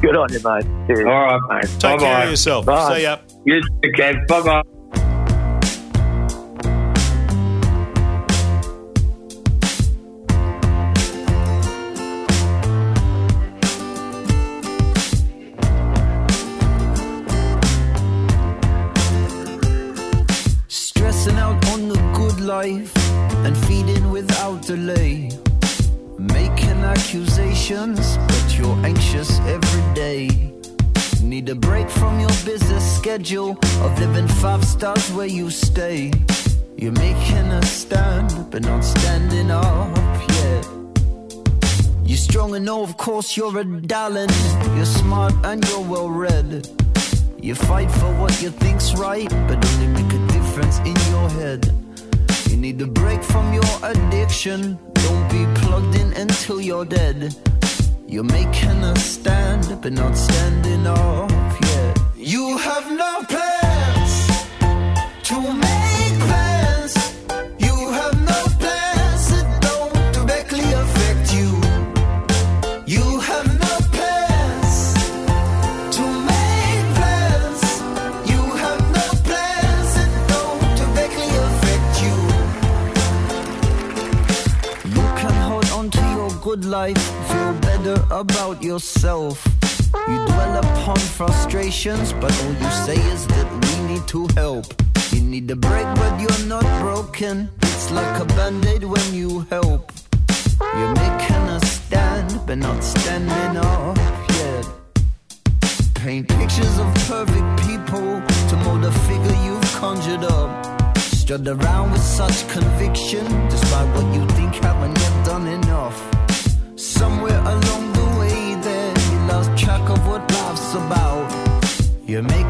[SPEAKER 2] Good on you, mate. Cheers.
[SPEAKER 4] All right, mate.
[SPEAKER 3] Take care
[SPEAKER 4] Bye-bye.
[SPEAKER 3] of yourself.
[SPEAKER 2] Bye.
[SPEAKER 3] See ya.
[SPEAKER 4] You too, Kev. Bye-bye.
[SPEAKER 5] Schedule of living five stars where you stay. You're making a stand, but not standing up yet. You're strong and know, of course, you're a darling. You're smart and you're well read. You fight for what you think's right, but only make a difference in your head. You need a break from your addiction. Don't be plugged in until you're dead. You're making a stand, but not standing up. You have no plans to make plans. You have no plans that don't directly affect you. You have no plans to make plans. You have no plans that don't directly affect you. You can hold on to your good life, feel better about yourself. You dwell upon frustrations, but all you say is that we need to help. You need a break, but you're not broken. It's like a band aid when you help. You're making a stand, but not standing up yet. Paint pictures of perfect people to mold a figure you've conjured up. Strut around with such conviction, despite what you think haven't yet done enough. Somewhere along You're making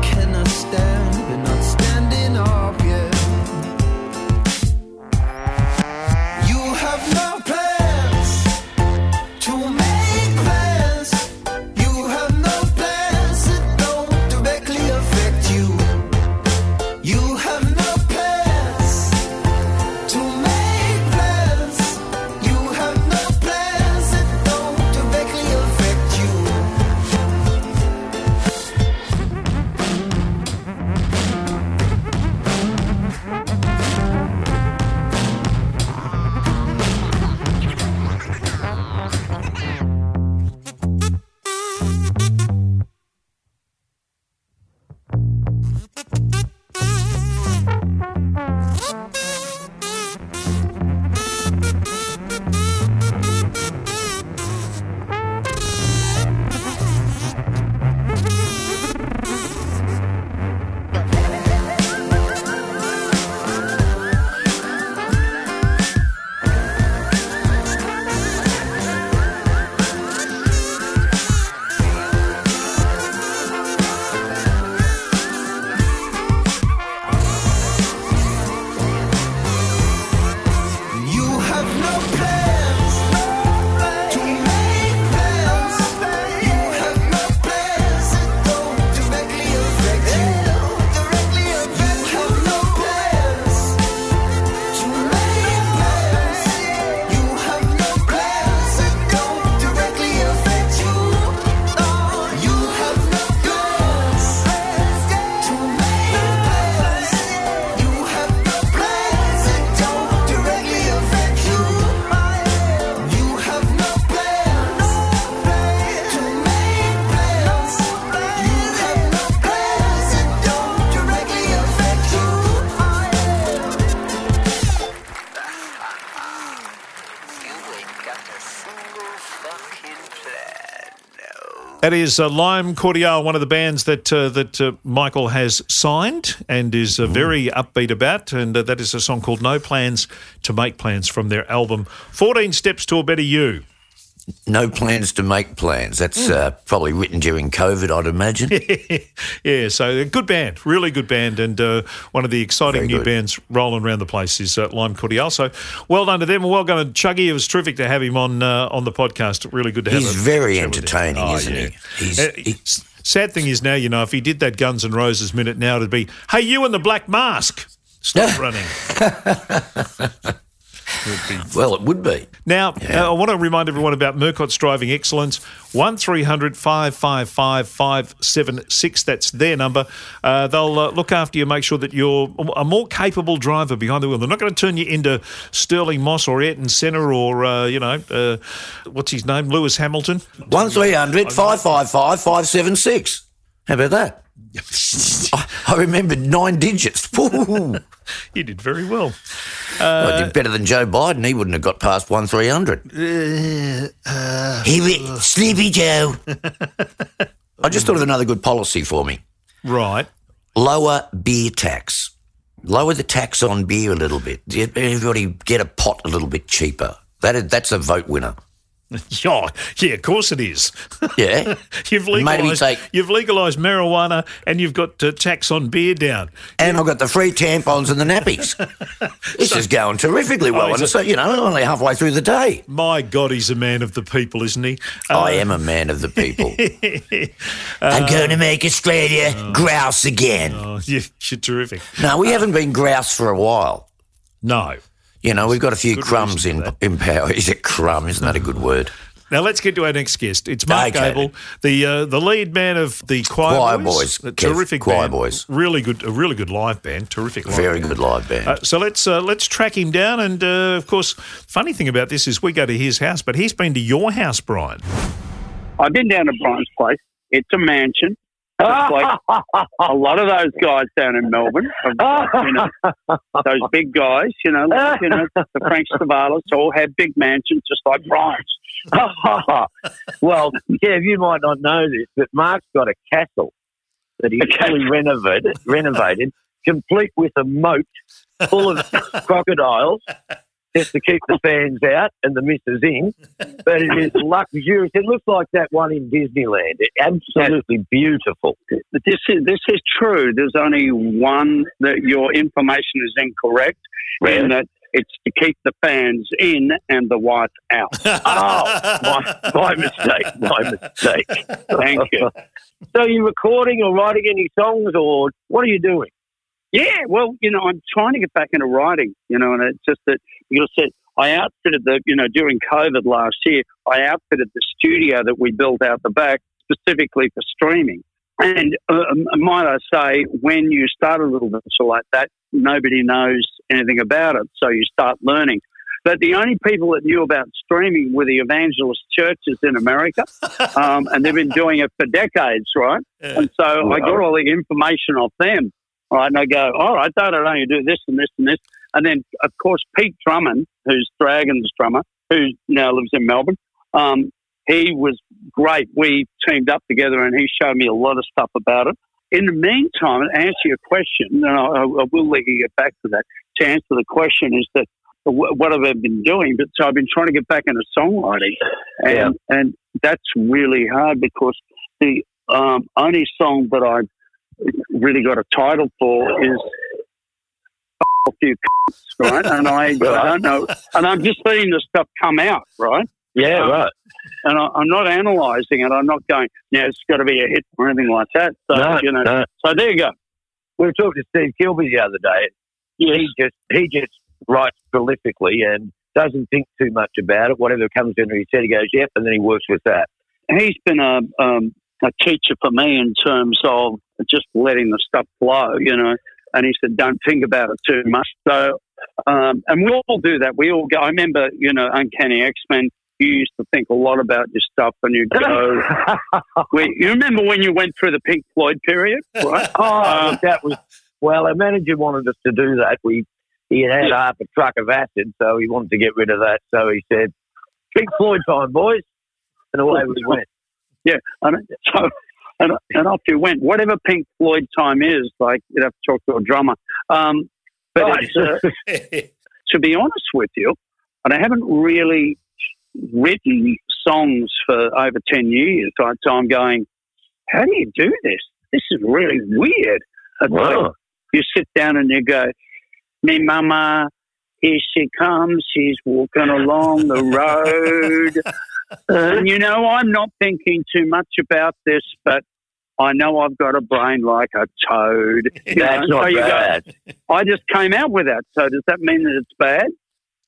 [SPEAKER 5] That
[SPEAKER 3] is uh, Lime Cordiale, one of the bands that uh, that uh, Michael has signed and is uh, very upbeat about, and uh, that is a song called "No Plans to Make Plans" from their album "14 Steps to a Better You."
[SPEAKER 1] No plans to make plans. That's uh, probably written during COVID, I'd imagine.
[SPEAKER 3] yeah, so a good band, really good band, and uh, one of the exciting new bands rolling around the place is uh, Lime Cordiale. So well done to them, and well done to Chuggy. It was terrific to have him on uh, on the podcast. Really good to have
[SPEAKER 1] He's
[SPEAKER 3] him.
[SPEAKER 1] He's very
[SPEAKER 3] chat with him.
[SPEAKER 1] entertaining,
[SPEAKER 3] Oh,
[SPEAKER 1] isn't
[SPEAKER 3] yeah.
[SPEAKER 1] he? He's,
[SPEAKER 3] Uh,
[SPEAKER 1] he-
[SPEAKER 3] Sad thing is now, you know, if he did that Guns N' Roses minute now, it'd be, "Hey, you in the black mask, stop running."
[SPEAKER 1] well, it would be.
[SPEAKER 3] Now, uh, I want to remind everyone about Murcott's Driving Excellence. 1300 555 576. That's their number. Uh, they'll uh, look after you, make sure that you're a more capable driver behind the wheel. They're not going to turn you into Stirling Moss or Ayrton Senna or, uh, you know, uh, what's his name? Lewis Hamilton.
[SPEAKER 1] 1300 555 576. How about that? I, I remembered nine digits.
[SPEAKER 3] You did very well.
[SPEAKER 1] I did uh, better than Joe Biden. He wouldn't have got past one 1300. Uh, uh, Here we, Sleepy Joe. I just thought of another good policy for me.
[SPEAKER 3] Right.
[SPEAKER 1] Lower beer tax. Lower the tax on beer a little bit. Everybody get a pot a little bit cheaper. That is, that's a vote winner.
[SPEAKER 3] Yeah, yeah, of course it is.
[SPEAKER 1] Yeah.
[SPEAKER 3] you've legalised,
[SPEAKER 1] take-
[SPEAKER 3] you've legalised marijuana and you've got uh, tax on beer down.
[SPEAKER 1] And I've got the free tampons and the nappies. this is going terrifically well.
[SPEAKER 3] Oh,
[SPEAKER 1] and so, you know, only halfway through the day.
[SPEAKER 3] My God, he's a man of the people, isn't he? Uh,
[SPEAKER 1] I am a man of the people. I'm going to make Australia grouse again.
[SPEAKER 3] Oh, yeah, you're terrific.
[SPEAKER 1] No, we haven't been grouse for a while.
[SPEAKER 3] No.
[SPEAKER 1] You know, we've got a few
[SPEAKER 3] Good
[SPEAKER 1] crumbs in, in power. Is it crumb? Isn't that a good word?
[SPEAKER 3] Now let's get to our next guest. It's Mark
[SPEAKER 1] Okay.
[SPEAKER 3] Gable, the uh, the lead man of the Choir,
[SPEAKER 1] Choirboys,
[SPEAKER 3] A
[SPEAKER 1] Kev,
[SPEAKER 3] terrific
[SPEAKER 1] Choir
[SPEAKER 3] band.
[SPEAKER 1] Boys.
[SPEAKER 3] Really good, a really good live band. Terrific, live
[SPEAKER 1] Very
[SPEAKER 3] band.
[SPEAKER 1] good live band.
[SPEAKER 3] Uh, so let's uh, let's track him down, and uh, of course, funny thing about this is we go to his house, but he's been to your house, Brian.
[SPEAKER 6] I've been down to Brian's place. It's a mansion. Just like a lot of those guys down in Melbourne, you know, those big guys, you know, like, you know, the Frank Stivalas all have big mansions just like Brian's.
[SPEAKER 2] well, Kev, you might not know this, but Mark's got a castle that he's fully renovated, renovated, complete with a moat full of crocodiles, just to keep the fans out and the misses in. But it is luxurious. It looks like that one in Disneyland. It, absolutely beautiful.
[SPEAKER 6] This is this is true. There's only one that your information is incorrect, in that it's to keep the fans in and the wife out.
[SPEAKER 2] Oh, my, my mistake. My mistake.
[SPEAKER 6] Thank you.
[SPEAKER 2] So, are you recording or writing any songs, or what are you doing?
[SPEAKER 6] Yeah, well, you know, I'm trying to get back into writing, you know, and it's just that, you know, said I outfitted the, you know, during COVID last year, I outfitted the studio that we built out the back specifically for streaming. And uh, might I say, when you start a little venture like that, nobody knows anything about it, so you start learning. But the only people that knew about streaming were the evangelist churches in America, um, and they've been doing it for decades, right? And so I got all the information off them. All right, and I go, all right, I don't know, you do this and this and this. And then, of course, Pete Drummond, who's Dragons drummer, who now lives in Melbourne, um, he was great. We teamed up together and he showed me a lot of stuff about it. In the meantime, to answer your question, and I, I will let you get back to that, to answer the question is that wh- what have I been doing? But so I've been trying to get back into songwriting. And, and that's really hard because the um, only song that I've really got a title for is a few right? And I, I don't know, and I'm just seeing the stuff come out, right?
[SPEAKER 2] Yeah,
[SPEAKER 6] Um,
[SPEAKER 2] right.
[SPEAKER 6] And I, I'm not analysing it. I'm not going, yeah, it's got to be a hit or anything like that. So
[SPEAKER 2] no,
[SPEAKER 6] you know,
[SPEAKER 2] no.
[SPEAKER 6] so there you go.
[SPEAKER 2] We were talking to Steve Kilbey the other day.
[SPEAKER 6] Yes.
[SPEAKER 2] He just he just writes prolifically and doesn't think too much about it. Whatever comes into his head, he goes, "Yep," and then he works with that.
[SPEAKER 6] He's been a um, a teacher for me in terms of just letting the stuff flow, you know. And he said, don't think about it too much. So, um, and we all do that. We all go. I remember, you know, Uncanny X Men. You used to think a lot about your stuff, and you go. we, you remember when you went through the Pink Floyd period, right?
[SPEAKER 2] Oh,
[SPEAKER 6] Um,
[SPEAKER 2] that was well. Our manager wanted us to do that. We he had had half a truck of acid, so he wanted to get rid of that. So he said, "Pink Floyd time, boys," and away we went.
[SPEAKER 6] Yeah, and so and, and off you went. Whatever Pink Floyd time is, like you'd have to talk to a drummer. Um, but
[SPEAKER 2] Right.
[SPEAKER 6] it's, uh, to be honest with you, and I haven't really written songs for over 10 years. So I'm going, how do you do this? This is really weird. It's like you sit down and you go, me mama, here she comes. She's walking along the road. and you know, I'm not thinking too much about this, but I know I've got a brain like a toad.
[SPEAKER 2] That's
[SPEAKER 6] so
[SPEAKER 2] not
[SPEAKER 6] go,
[SPEAKER 2] bad.
[SPEAKER 6] I just came out with that. So does that mean that it's bad?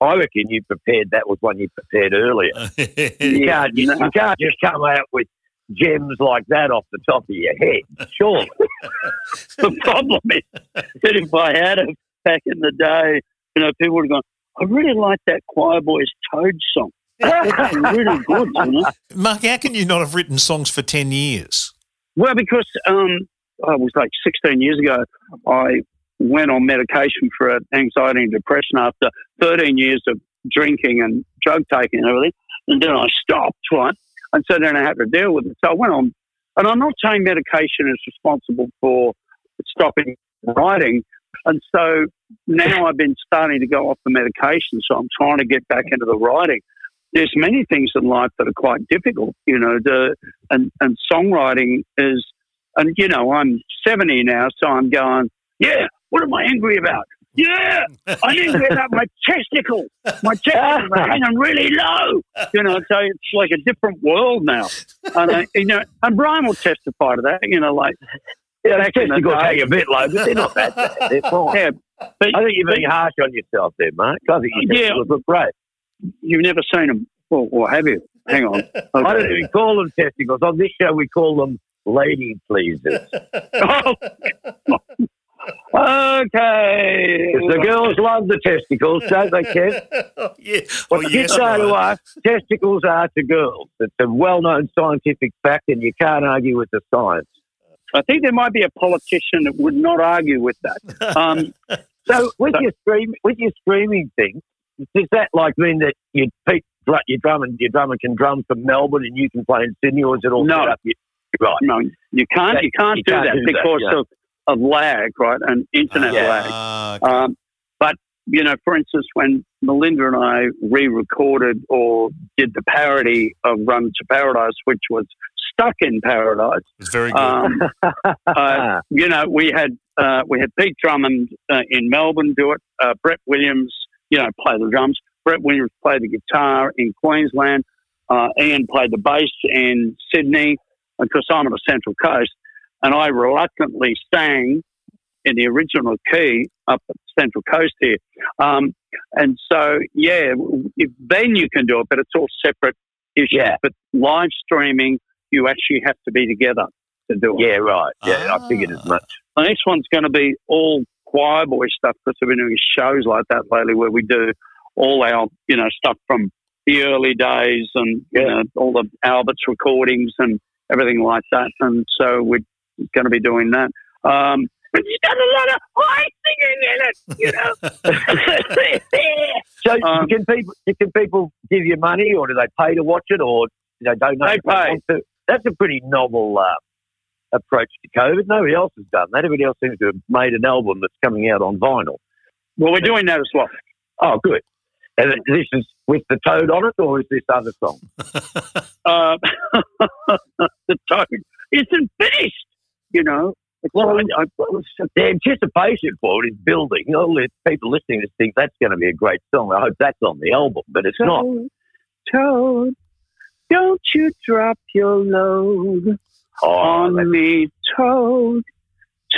[SPEAKER 2] I reckon you prepared. That was one you prepared earlier. You can't. You, you can't just come out with gems like that off the top of your head. Surely.
[SPEAKER 6] the problem is that if I had it back in the day, you know, people would have gone, I really like that Choirboys Toad song. Really good, you know.
[SPEAKER 3] Mark, how can you not have written songs for 10 years?
[SPEAKER 6] Well, because um, I was like 16 years ago, I went on medication for anxiety and depression after 13 years of drinking and drug taking and everything. And then I stopped, right? And so then I had to deal with it. So I went on, and I'm not saying medication is responsible for stopping writing. And so now I've been starting to go off the medication. So I'm trying to get back into the writing. There's many things in life that are quite difficult, you know, the, and, and songwriting is, and you know, I'm 70 now, so I'm going, yeah, what am I angry about? Yeah, I'm angry about my testicle. My testicles are hanging really low. You know, so it's like a different world now. And, I, you know, and Brian will testify to that, you know, like,
[SPEAKER 2] Yeah, they testicles
[SPEAKER 6] day.
[SPEAKER 2] hang a bit low, but they're not that bad. They're fine.
[SPEAKER 6] yeah, but
[SPEAKER 2] I think you're being harsh on yourself there, Mark. I think your
[SPEAKER 6] Yeah.
[SPEAKER 2] look great.
[SPEAKER 6] You've never seen them, or, or have you? Hang on.
[SPEAKER 2] I don't even call them testicles. On this show, we call them lady pleasers.
[SPEAKER 6] Okay,
[SPEAKER 2] the girls love the testicles, don't they, Kev?
[SPEAKER 3] yeah.
[SPEAKER 2] What
[SPEAKER 3] Oh,
[SPEAKER 2] you
[SPEAKER 3] yes,
[SPEAKER 2] say to us, testicles are to girls. It's a well-known scientific fact, and you can't argue with the science.
[SPEAKER 6] I think there might be a politician that would not argue with that. Um,
[SPEAKER 2] So with your stream, with your streaming thing, does that like mean that you Pete, dr- your drummer, your drummer can drum from Melbourne and you can play in Sydney, or is it all
[SPEAKER 6] No.
[SPEAKER 2] set up? You- Right.
[SPEAKER 6] no, you can't.
[SPEAKER 2] That-
[SPEAKER 6] You can't
[SPEAKER 2] you
[SPEAKER 6] do
[SPEAKER 2] can't
[SPEAKER 6] that
[SPEAKER 2] do that,
[SPEAKER 6] because
[SPEAKER 2] yeah.
[SPEAKER 6] of, of lag, right? And internet
[SPEAKER 2] Yeah.
[SPEAKER 6] lag.
[SPEAKER 3] Ah, okay.
[SPEAKER 6] Um, but you know, for instance, when Melinda and I re-recorded or did the parody of "Run to Paradise," which was "Stuck in Paradise,"
[SPEAKER 3] it's very good.
[SPEAKER 6] um, uh, you know, we had uh, we had Pete Drummond uh, in Melbourne do it. Uh, Brett Williams, you know, play the drums. Brett Williams played the guitar in Queensland. Uh, Ian played the bass in Sydney. Because I'm on the Central Coast, and I reluctantly sang in the original key up at the Central Coast here. Um, and so, yeah, if, then you can do it, but it's all separate issues.
[SPEAKER 2] Yeah.
[SPEAKER 6] But live streaming, you actually have to be together to do it.
[SPEAKER 2] yeah, right. Yeah, I figured as
[SPEAKER 3] Ah.
[SPEAKER 2] much.
[SPEAKER 6] The next one's going to be all choir boy stuff because we've been doing shows like that lately where we do all our, you know, stuff from the early days and, you know, all the Albert's recordings and everything like that. And so we're going to be doing that. Um, but it's got a lot of high singing in it, you know.
[SPEAKER 2] So
[SPEAKER 6] Um,
[SPEAKER 2] can people can people give you money, or do they pay to watch it, or do they donate?
[SPEAKER 6] They pay.
[SPEAKER 2] to? That's a pretty novel uh, approach to COVID. Nobody else has done that. Everybody else seems to have made an album that's coming out on vinyl.
[SPEAKER 6] well, we're doing that as well.
[SPEAKER 2] Oh, good. And this is with the toad on it, or is this other song?
[SPEAKER 6] Uh, the toad isn't finished, you know.
[SPEAKER 2] Well, I, I, the anticipation for it is building. All the people listening to this think that's going to be a great song. I hope that's on the album, but it's not.
[SPEAKER 6] Toad, Toad, don't you drop your load
[SPEAKER 2] Oh,
[SPEAKER 6] on
[SPEAKER 2] that-
[SPEAKER 6] me, Toad,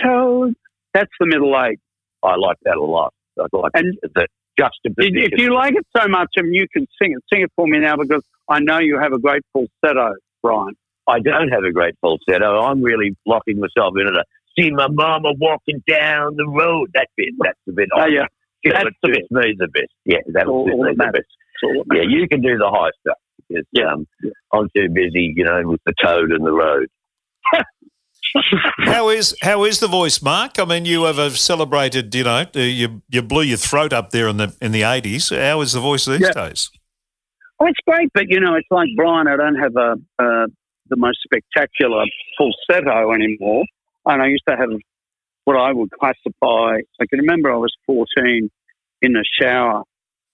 [SPEAKER 6] Toad. That's the middle eight.
[SPEAKER 2] I like that a lot. I like
[SPEAKER 6] And-
[SPEAKER 2] the juxtaposition.
[SPEAKER 6] If if you like it so much and you can sing it, sing it for me now because I know you have a great falsetto, Brian.
[SPEAKER 2] I don't have a great falsetto. I'm really locking myself into the see my mama walking down the road. That bit, that's the bit.
[SPEAKER 6] Oh, yeah. That's the
[SPEAKER 2] suits me the best. Yeah, that'll
[SPEAKER 6] All- all
[SPEAKER 2] me the best.
[SPEAKER 6] That
[SPEAKER 2] Yeah, you can do the high stuff. Because,
[SPEAKER 6] Yeah.
[SPEAKER 2] um, I'm too busy, you know, with the toad and the road.
[SPEAKER 3] How is how is the voice, Mark? I mean, you have celebrated. You know, uh, you you blew your throat up there in the in the eighties. How is the voice these
[SPEAKER 6] Yeah.
[SPEAKER 3] days?
[SPEAKER 6] Oh, it's great, but you know, it's like Brian. I don't have a, the most spectacular falsetto anymore. And I used to have what I would classify. I can remember I was 14 in the shower.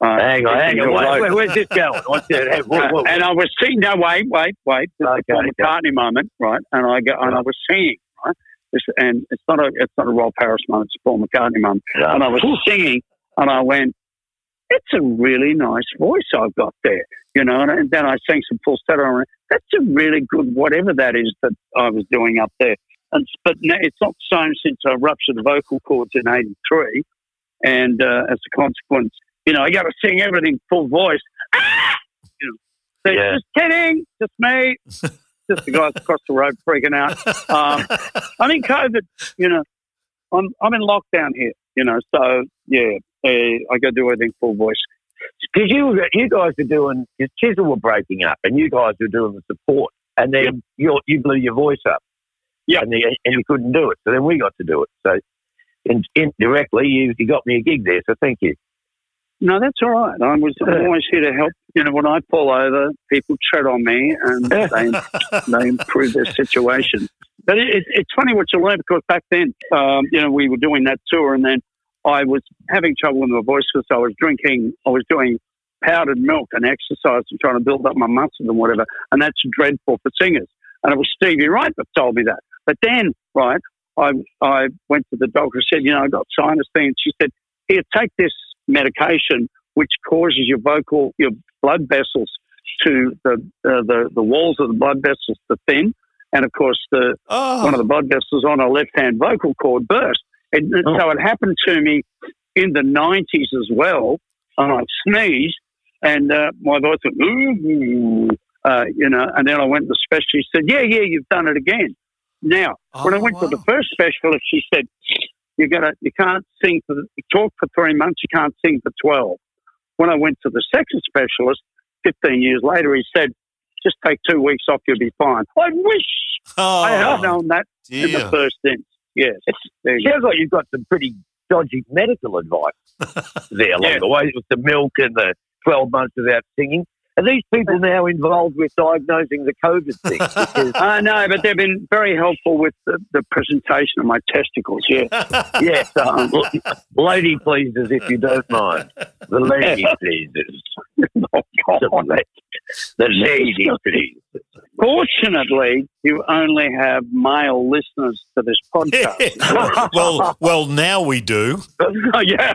[SPEAKER 6] Uh,
[SPEAKER 2] Hang on, hang on. Wait, wait, where's this going? What's it? Hey, whoa, whoa.
[SPEAKER 6] and I was singing. No, wait, wait, wait. This is
[SPEAKER 2] Okay,
[SPEAKER 6] a. McCartney moment, right? And I go, and I was singing, right? This, and it's not a, it's not a Rob Paris moment. It's a Paul McCartney moment. And I was singing, and I went, "It's a really nice voice I've got there," you know. And, and then I sang some falsetto, and that's a really good whatever that is that I was doing up there. And but no, it's not the same since I ruptured the vocal cords in '83, and uh, as a consequence, you know, I got to sing everything full voice. Ah! You know, so
[SPEAKER 2] Yeah.
[SPEAKER 6] just kidding, just me, just the guys across the road freaking out. Um, I mean, COVID, you know, I'm I'm in lockdown here, you know, so yeah, I got to do everything full voice.
[SPEAKER 2] Because you, you guys were doing, your chisel were breaking up, and you guys were doing the support, and then you you blew your voice up.
[SPEAKER 6] Yep.
[SPEAKER 2] And, the, and you couldn't do it. So then we got to do it. So in, indirectly, you, you got me a gig there. So thank you.
[SPEAKER 6] No, that's all right. I was I'm always here to help. You know, when I pull over, people tread on me and they, they improve their situation. But it, it, it's funny what you learn because back then, um, you know, we were doing that tour and then I was having trouble with my voice because I was drinking, I was doing powdered milk and exercise and trying to build up my muscles and whatever. And that's dreadful for singers. And it was Stevie Wright that told me that. But then, right, I, I went to the doctor and said, you know, I got sinus thing. And she said, here, take this medication, which causes your vocal, your blood vessels to the, uh, the, the walls of the blood vessels to thin. And of course, the,
[SPEAKER 3] Oh,
[SPEAKER 6] one of the blood vessels on a left hand vocal cord burst. And
[SPEAKER 2] Oh.
[SPEAKER 6] so it happened to me in the 90s as well. And I sneezed and uh, my voice went, ooh, uh, you know, and then I went to the specialist. Said, yeah, yeah, you've done it again. Now, when I
[SPEAKER 3] Oh,
[SPEAKER 6] went to the first specialist, she said, "You're gonna, you can't sing for, you talk for three months, you can't sing for 12. When I went to the second specialist, 15 years later, he said, "Just take two weeks off, you'll be fine." I wish
[SPEAKER 3] oh,
[SPEAKER 6] I had oh, known that in the first instance. Yes, there
[SPEAKER 2] It
[SPEAKER 6] you go.
[SPEAKER 2] sounds like you've got some pretty dodgy medical advice there along
[SPEAKER 6] Yeah.
[SPEAKER 2] the way with the milk and the 12 months without singing. Are these people now involved with diagnosing the COVID thing? Because,
[SPEAKER 6] I know, but they've been very helpful with the, the presentation of my testicles. Yeah,
[SPEAKER 2] yes, um, lady pleasers, if you don't mind. The lady pleasers.
[SPEAKER 6] oh, God.
[SPEAKER 2] The, the lady pleasers.
[SPEAKER 6] Fortunately, you only have male listeners to this podcast.
[SPEAKER 3] well, well, now we do.
[SPEAKER 6] oh, yeah.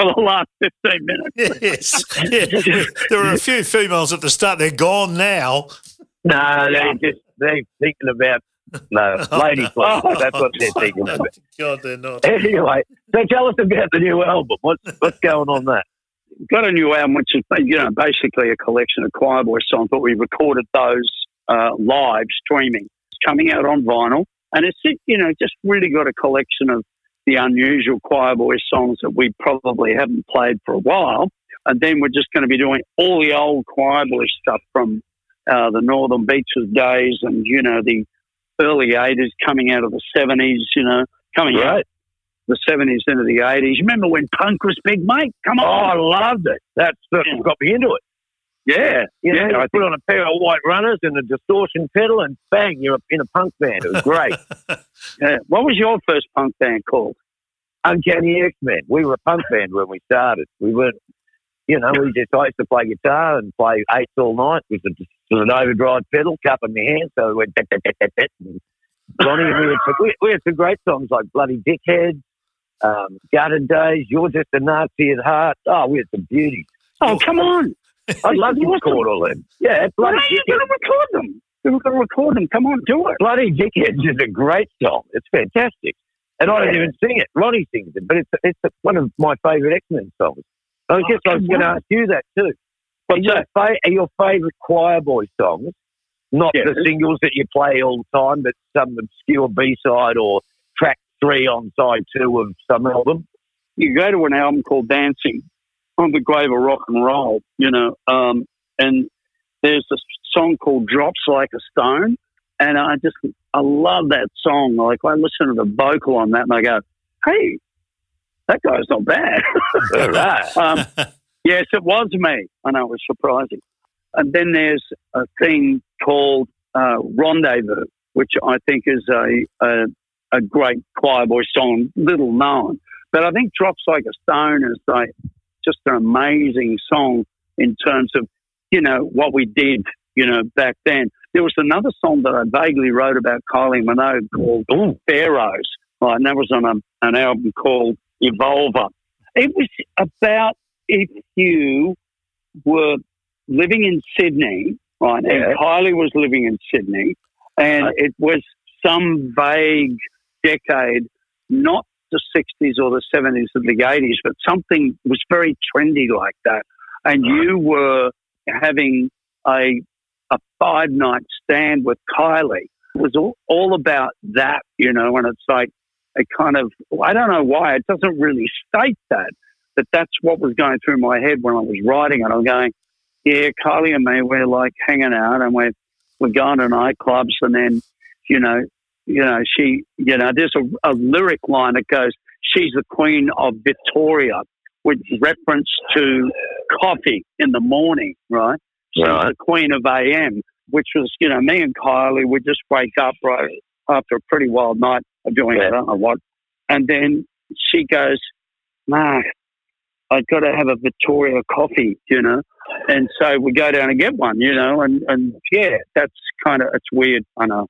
[SPEAKER 6] For the last 15 minutes.
[SPEAKER 3] Yes. Yeah. There were a few females at the start. They're gone now.
[SPEAKER 2] No, they're just they're thinking about no lady pleasers. That's what they're thinking about.
[SPEAKER 3] God, they're not.
[SPEAKER 2] Anyway, so tell us about the new album. What's what's going on there?
[SPEAKER 6] got a new album, which is you know basically a collection of choir boy songs, but we recorded those uh, live streaming. It's coming out on vinyl, and it's you know just really got a collection of the unusual choir boy songs that we probably haven't played for a while, and then we're just going to be doing all the old choir boy stuff from uh, the Northern Beaches days, and you know the early '80s coming out of the '70s, you know coming out the '70s into the '80s. Remember when punk was big, mate? Come
[SPEAKER 2] Oh,
[SPEAKER 6] on.
[SPEAKER 2] I loved it. That's that's
[SPEAKER 6] Yeah.
[SPEAKER 2] what got me into it.
[SPEAKER 6] Yeah,
[SPEAKER 2] You know,
[SPEAKER 6] yeah.
[SPEAKER 2] you
[SPEAKER 6] I
[SPEAKER 2] put on a pair of white runners and a distortion pedal, and bang, you're in a punk band. It was great.
[SPEAKER 6] yeah. What was your first punk band called?
[SPEAKER 2] Uncanny X Men. We were a punk band when we started. We weren't, you know, we just I used to play guitar and play eights all night with, a, with an overdrive pedal, cup in my hand, so it went. And Ronnie, and we, had some, we, we had some great songs like Bloody Dickhead, um, Gutter Days, You're Just a Nazi at Heart. Oh, we had some beauties.
[SPEAKER 6] Oh, come on.
[SPEAKER 2] I'd love to record all them. Yeah, Bloody
[SPEAKER 6] are you going to record them? You're going to record them. Come on, do it.
[SPEAKER 2] Bloody Dickheads is a great song. It's fantastic. And I don't even sing it. Ronnie sings it, but it's it's one of my favourite X Men songs. I
[SPEAKER 6] Oh,
[SPEAKER 2] guess I was going to ask you that too.
[SPEAKER 6] What's
[SPEAKER 2] are, your fa- are your favourite choir boy songs not
[SPEAKER 6] Yes.
[SPEAKER 2] the singles that you play all the time, but some obscure B side or track three on side two of some album?
[SPEAKER 6] You go to an album called Dancing on the Grave of Rock and Roll, you know, um, and there's a song called Drops Like a Stone. And I just, I love that song. Like, I listen to the vocal on that and I go, hey, that guy's not bad.
[SPEAKER 2] Right.
[SPEAKER 6] um, yes, it was me. I know it was surprising. And then there's a thing called uh, Rendezvous, which I think is a, a, a great choir boy song, little known. But I think Drops Like a Stone is like just an amazing song in terms of, you know, what we did, you know, back then. There was another song that I vaguely wrote about Kylie Minogue called Pharaohs, right? And that was on a, an album called Evolver. It was about if you were living in Sydney, right?
[SPEAKER 2] Yeah.
[SPEAKER 6] And Kylie was living in Sydney, and
[SPEAKER 2] Right.
[SPEAKER 6] it was some vague decade, not the 60s or the 70s or the 80s, but something was very trendy like that. And you were having a, a five night stand with Kylie. It was all, all about that, you know, and it's like a kind of, I don't know why, it doesn't really state that, but that's what was going through my head when I was writing it. I'm going, yeah, Kylie and me, we're like hanging out and we're, we're going to nightclubs and then, you know, you know, she, you know, there's a, a lyric line that goes, she's the queen of Victoria with reference to coffee in the morning, right? She's
[SPEAKER 2] Right.
[SPEAKER 6] the queen of AM, which was, you know, me and Kylie would just wake up right after a pretty wild night of doing
[SPEAKER 2] Yeah.
[SPEAKER 6] I don't know what. And then she goes, Mark, I've got to have a Victoria coffee, you know? And so we go down and get one, you know, and, and yeah, that's kind of, it's weird. I know.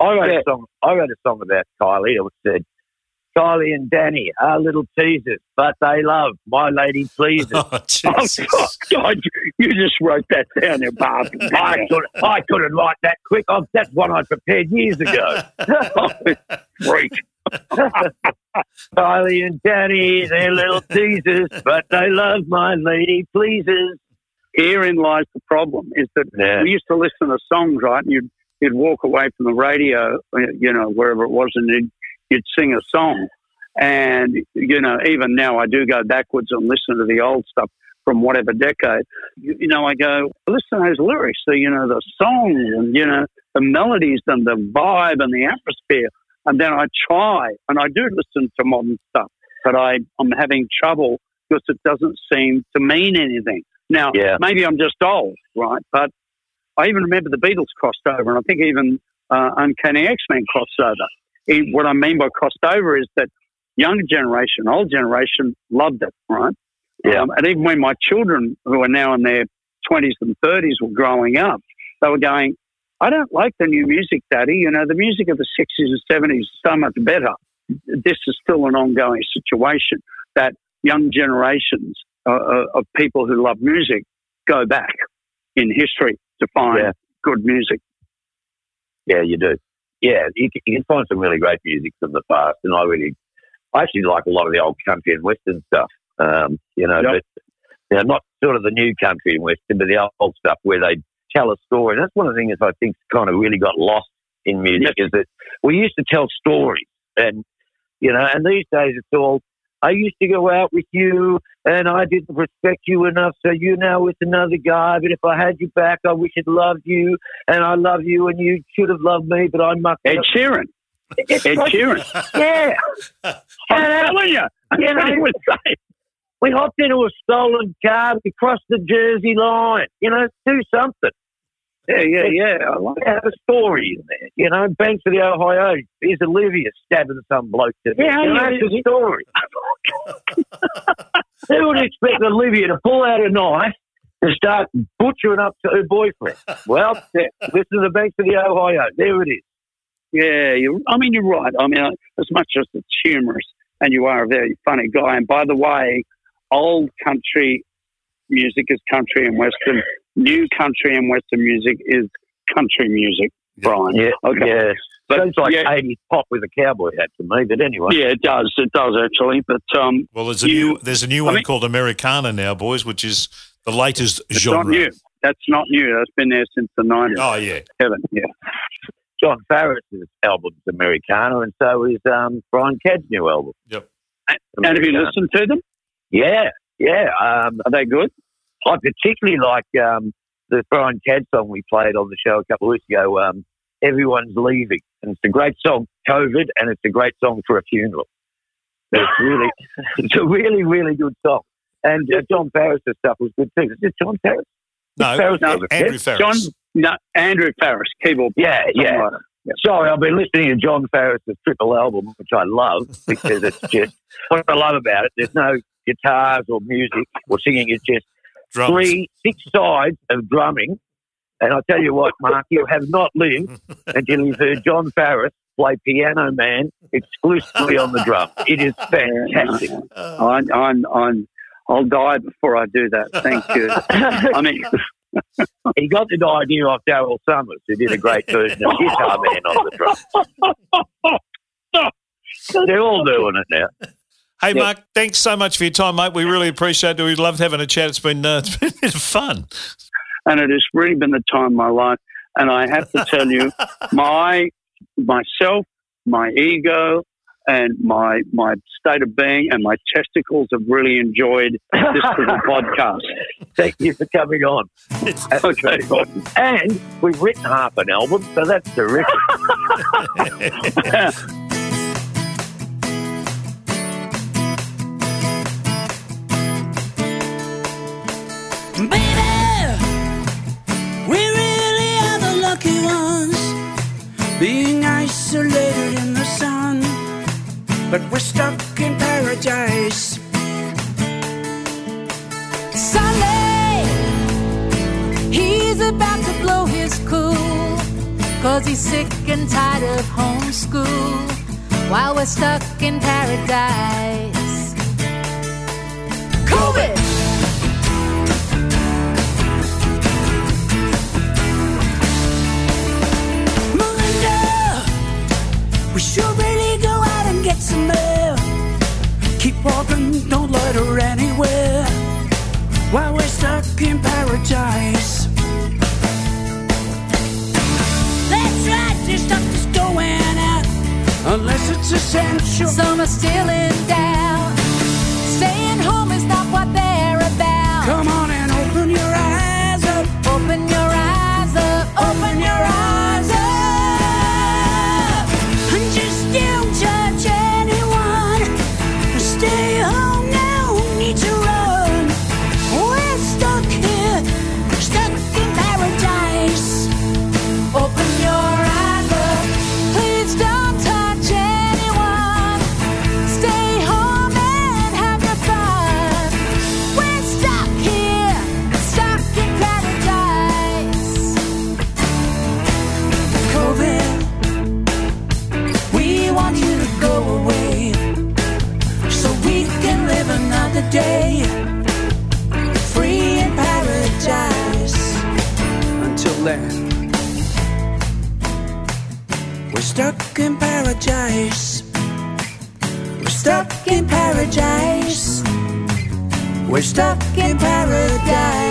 [SPEAKER 2] I wrote a song. I wrote a song about Kylie. It was said, "Kylie and Dannii are little teasers, but they love my lady pleases."
[SPEAKER 3] Oh,
[SPEAKER 6] Oh, God, God, you just wrote that down there, bastard.
[SPEAKER 2] I couldn't, I couldn't write that quick. Oh, that's one I prepared years ago.
[SPEAKER 6] Freak.
[SPEAKER 2] Kylie and Dannii, they're little teasers, but they love my lady pleases.
[SPEAKER 6] Herein lies the problem is that
[SPEAKER 2] Yeah.
[SPEAKER 6] we used to listen to songs, right? And you'd, you'd walk away from the radio, uh, you know, wherever it was, and you'd, you'd sing a song. And, you know, even now I do go backwards and listen to the old stuff from whatever decade. You, you know, I go, listen to those lyrics, the, you know, the songs and, you know, the melodies and the vibe and the atmosphere. And then I try, and I do listen to modern stuff, but I, I'm having trouble because it doesn't seem to mean anything. Now,
[SPEAKER 2] Yeah.
[SPEAKER 6] maybe I'm just old, right? But I even remember the Beatles crossed over, and I think even uh, Uncanny X Men crossed over. E- What I mean by crossed over is that younger generation, old generation loved it, right?
[SPEAKER 2] Yeah.
[SPEAKER 6] Um, and even when my children, who are now in their 20s and 30s, were growing up, they were going, I don't like the new music, Daddy. You know, the music of the 60s and 70s is so much better. This is still an ongoing situation that young generations uh, uh, of people who love music go back in history to find
[SPEAKER 2] Yeah.
[SPEAKER 6] good music.
[SPEAKER 2] Yeah, you do. Yeah, you can, you can find some really great music from the past, and I really, I actually like a lot of the old country and western stuff. Um, you know,
[SPEAKER 6] Yep.
[SPEAKER 2] but you know, not sort of the new country and western, but the old stuff where they tell a story. And that's one of the things I think kind of really got lost in music is that we used to tell stories, and you know, and these days it's all. I used to go out with you, and I didn't respect you enough, so you're now with another guy. But if I had you back, I wish I'd loved you, and I love you, and you should have loved me, but I mucked
[SPEAKER 6] Ed
[SPEAKER 2] up.
[SPEAKER 6] Sheeran. Ed Sheeran.
[SPEAKER 2] Yeah,
[SPEAKER 6] I'm telling you.
[SPEAKER 2] You know,
[SPEAKER 6] was saying-
[SPEAKER 2] we hopped into a stolen car, we crossed the Jersey line. You know, do something.
[SPEAKER 6] Yeah, yeah, yeah. I like to
[SPEAKER 2] Have a story in there. You know, Banks of the Ohio. Here's Olivia stabbing some bloke to death.
[SPEAKER 6] Yeah,
[SPEAKER 2] you know,
[SPEAKER 6] yeah,
[SPEAKER 2] that's a story. Who would expect Olivia to pull out a knife and start butchering up to her boyfriend? Well, listen to the Banks of the Ohio. There it is.
[SPEAKER 6] Yeah, you I mean, you're right. I mean, as much as it's humorous, and you are a very funny guy. And by the way, old country music is country and western. New country and western music is country music, Brian.
[SPEAKER 2] Yeah,
[SPEAKER 6] Okay.
[SPEAKER 2] yeah.
[SPEAKER 6] But
[SPEAKER 2] Sounds like
[SPEAKER 6] yeah,
[SPEAKER 2] 80s pop with a cowboy hat to me, but anyway.
[SPEAKER 6] yeah, it does. It does actually. But um,
[SPEAKER 3] Well, there's a
[SPEAKER 6] You-
[SPEAKER 3] new there's a new
[SPEAKER 6] I
[SPEAKER 3] one
[SPEAKER 6] mean-
[SPEAKER 3] called Americana now, boys, which is the latest
[SPEAKER 6] it's
[SPEAKER 3] genre.
[SPEAKER 6] not new. That's not new. That's been there since the nineties.
[SPEAKER 3] Oh yeah,
[SPEAKER 6] Kevin. Yeah.
[SPEAKER 2] John Farriss's album's Americana, and so is um, Brian Cadd's new album.
[SPEAKER 3] Yep.
[SPEAKER 6] And have you listened to them?
[SPEAKER 2] Yeah, yeah. Um,
[SPEAKER 6] Are they good?
[SPEAKER 2] I particularly like um, the Brian Cadd song we played on the show a couple of weeks ago. Um, Everyone's leaving, and it's a great song, COVID, and it's a great song for a funeral. It's really, it's a really, really good song. And uh, John Farriss's stuff was good too. Is it John Farriss?
[SPEAKER 3] No,
[SPEAKER 2] Ferris
[SPEAKER 6] no,
[SPEAKER 3] Andrew
[SPEAKER 2] said.
[SPEAKER 3] Farriss.
[SPEAKER 6] John, no, Andrew Farriss, keyboard.
[SPEAKER 2] Yeah, yeah.
[SPEAKER 6] songwriter.
[SPEAKER 2] Sorry, I've been listening to John Farriss's triple album, which I love because it's just what I love about it. There's no guitars or music or singing. It's just
[SPEAKER 3] Drums.
[SPEAKER 2] three, six sides of drumming. And I tell you what, Mark, you have not lived until you've heard John Farriss play Piano Man exclusively on the drum. It is fantastic.
[SPEAKER 6] Uh, I'm, I'm, I'm, I'll die before I do that. Thank you. I mean,
[SPEAKER 2] he got the idea off Daryl Somers, who did a great version of Guitar Man on the drum. They're all doing it now.
[SPEAKER 3] Hey, Mark, thanks so much for your time, mate. We really appreciate it. We loved having a chat. It's been, uh, it's been a bit of fun.
[SPEAKER 6] and it has really been the time of my life. And I have to tell you, my myself, my ego, and my my state of being and my testicles have really enjoyed this little podcast.
[SPEAKER 2] Thank you for coming on.
[SPEAKER 6] Okay.
[SPEAKER 2] And we've written half an album, so that's terrific.
[SPEAKER 7] But we're stuck in paradise. Sunday, he's about to blow his cool, cause he's sick and tired of homeschool, while we're stuck in paradise. COVID! Melinda, we should really go out and get some air. Keep walking, don't let her anywhere. While we're stuck in paradise. That's right, there's stuff that's going out. Unless it's essential. Some are still in doubt. Staying home is not what they're about. Come on stuck in paradise. We're stuck in paradise. We're stuck in paradise.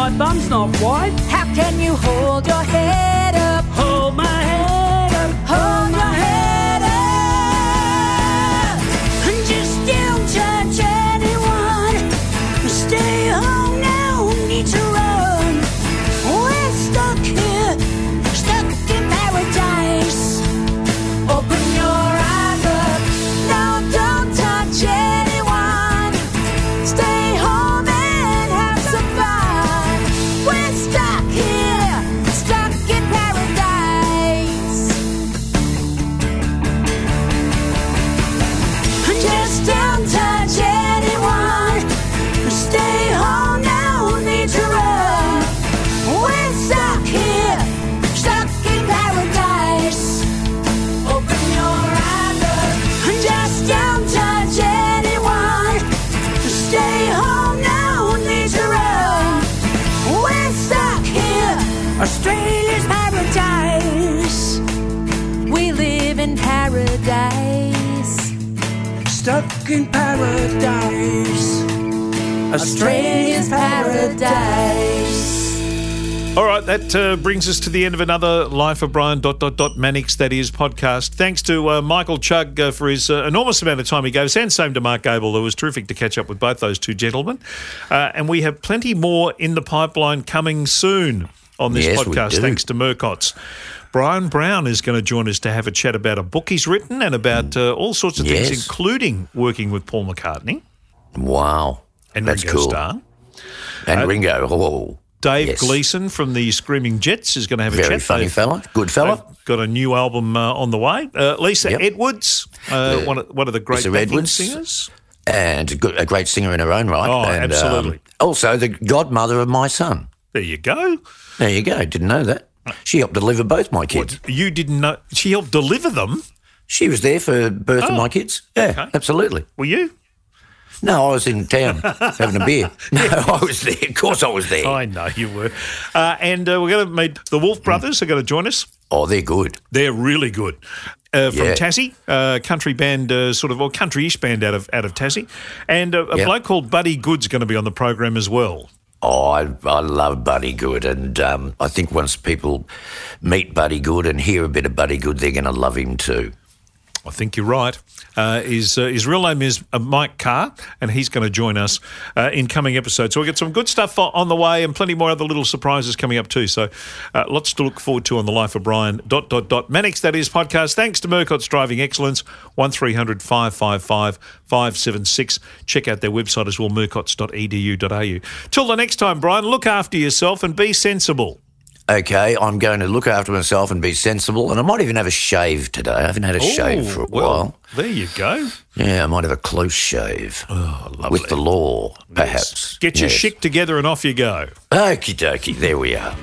[SPEAKER 6] My bum's not white.
[SPEAKER 7] How can you hold your head paradise.
[SPEAKER 3] All right, that uh, brings us to the end of another Life of Brian dot dot dot Mannix that is podcast. Thanks to uh, Michael Chugg uh, for his uh, enormous amount of time he gave us, and same to Mark Gable. It was terrific to catch up with both those two gentlemen. Uh, and we have plenty more in the pipeline coming soon on this
[SPEAKER 2] Yes,
[SPEAKER 3] podcast, thanks to Murcott's. Brian Brown is going to join us to have a chat about a book he's written and about uh, all sorts of things, including working with Paul McCartney
[SPEAKER 2] Wow.
[SPEAKER 3] and
[SPEAKER 2] That's
[SPEAKER 3] Ringo
[SPEAKER 2] cool.
[SPEAKER 3] Starr.
[SPEAKER 2] And Ringo. Oh,
[SPEAKER 3] Dave
[SPEAKER 2] Yes.
[SPEAKER 3] Gleeson from the Screaming Jets is going to have a
[SPEAKER 2] very
[SPEAKER 3] chat.
[SPEAKER 2] funny fella. Good fella.
[SPEAKER 3] Got a new album uh, on the way. Uh, Lisa
[SPEAKER 2] Yep.
[SPEAKER 3] Edwards, uh, one, of, one of the great
[SPEAKER 2] Edwards.
[SPEAKER 3] singers.
[SPEAKER 2] and a, good, a great singer in her own right.
[SPEAKER 3] Oh,
[SPEAKER 2] and, um,
[SPEAKER 3] absolutely.
[SPEAKER 2] also, the godmother of my son.
[SPEAKER 3] There you go.
[SPEAKER 2] There you go. Didn't know that. She helped deliver both my kids.
[SPEAKER 3] You didn't know she helped deliver them.
[SPEAKER 2] She was there for birth of
[SPEAKER 3] Oh,
[SPEAKER 2] my kids. Yeah,
[SPEAKER 3] okay.
[SPEAKER 2] absolutely.
[SPEAKER 3] Were you?
[SPEAKER 2] No, I was in town having a beer. No, I was there. Of course, I was there.
[SPEAKER 3] I know you were. Uh, and uh, we're going to meet the Wolfe Brothers. They're going to join us.
[SPEAKER 2] Oh, they're good.
[SPEAKER 3] They're really good. Uh, from
[SPEAKER 2] Yeah.
[SPEAKER 3] Tassie, uh, country band, uh, sort of, or country-ish band out of out of Tassie, and uh, a
[SPEAKER 2] Yep.
[SPEAKER 3] bloke called Buddy Goode's going to be on the program as well.
[SPEAKER 2] Oh, I, I love Buddy Goode, and um, I think once people meet Buddy Goode and hear a bit of Buddy Goode, they're going to love him too.
[SPEAKER 3] I think you're right. Uh, his, uh, his real name is uh, Mike Carr, and he's going to join us uh, in coming episodes. So we've got some good stuff on the way and plenty more other little surprises coming up too. So uh, lots to look forward to on the Life of Brian dot dot dot Mannix, that is podcast. Thanks to Murcott's Driving Excellence, 1300 555 576. Check out their website as well, murcotts.edu.au. Till the next time, Brian, look after yourself and be sensible.
[SPEAKER 2] Okay, I'm going to look after myself and be sensible, and I might even have a shave today. I haven't had a shave for a
[SPEAKER 3] Oh, well,
[SPEAKER 2] while.
[SPEAKER 3] There you go.
[SPEAKER 2] Yeah, I might have a close shave oh, with the law, perhaps.
[SPEAKER 3] Get your
[SPEAKER 2] Yes.
[SPEAKER 3] shit together and off you go.
[SPEAKER 2] Okie dokie, there we are.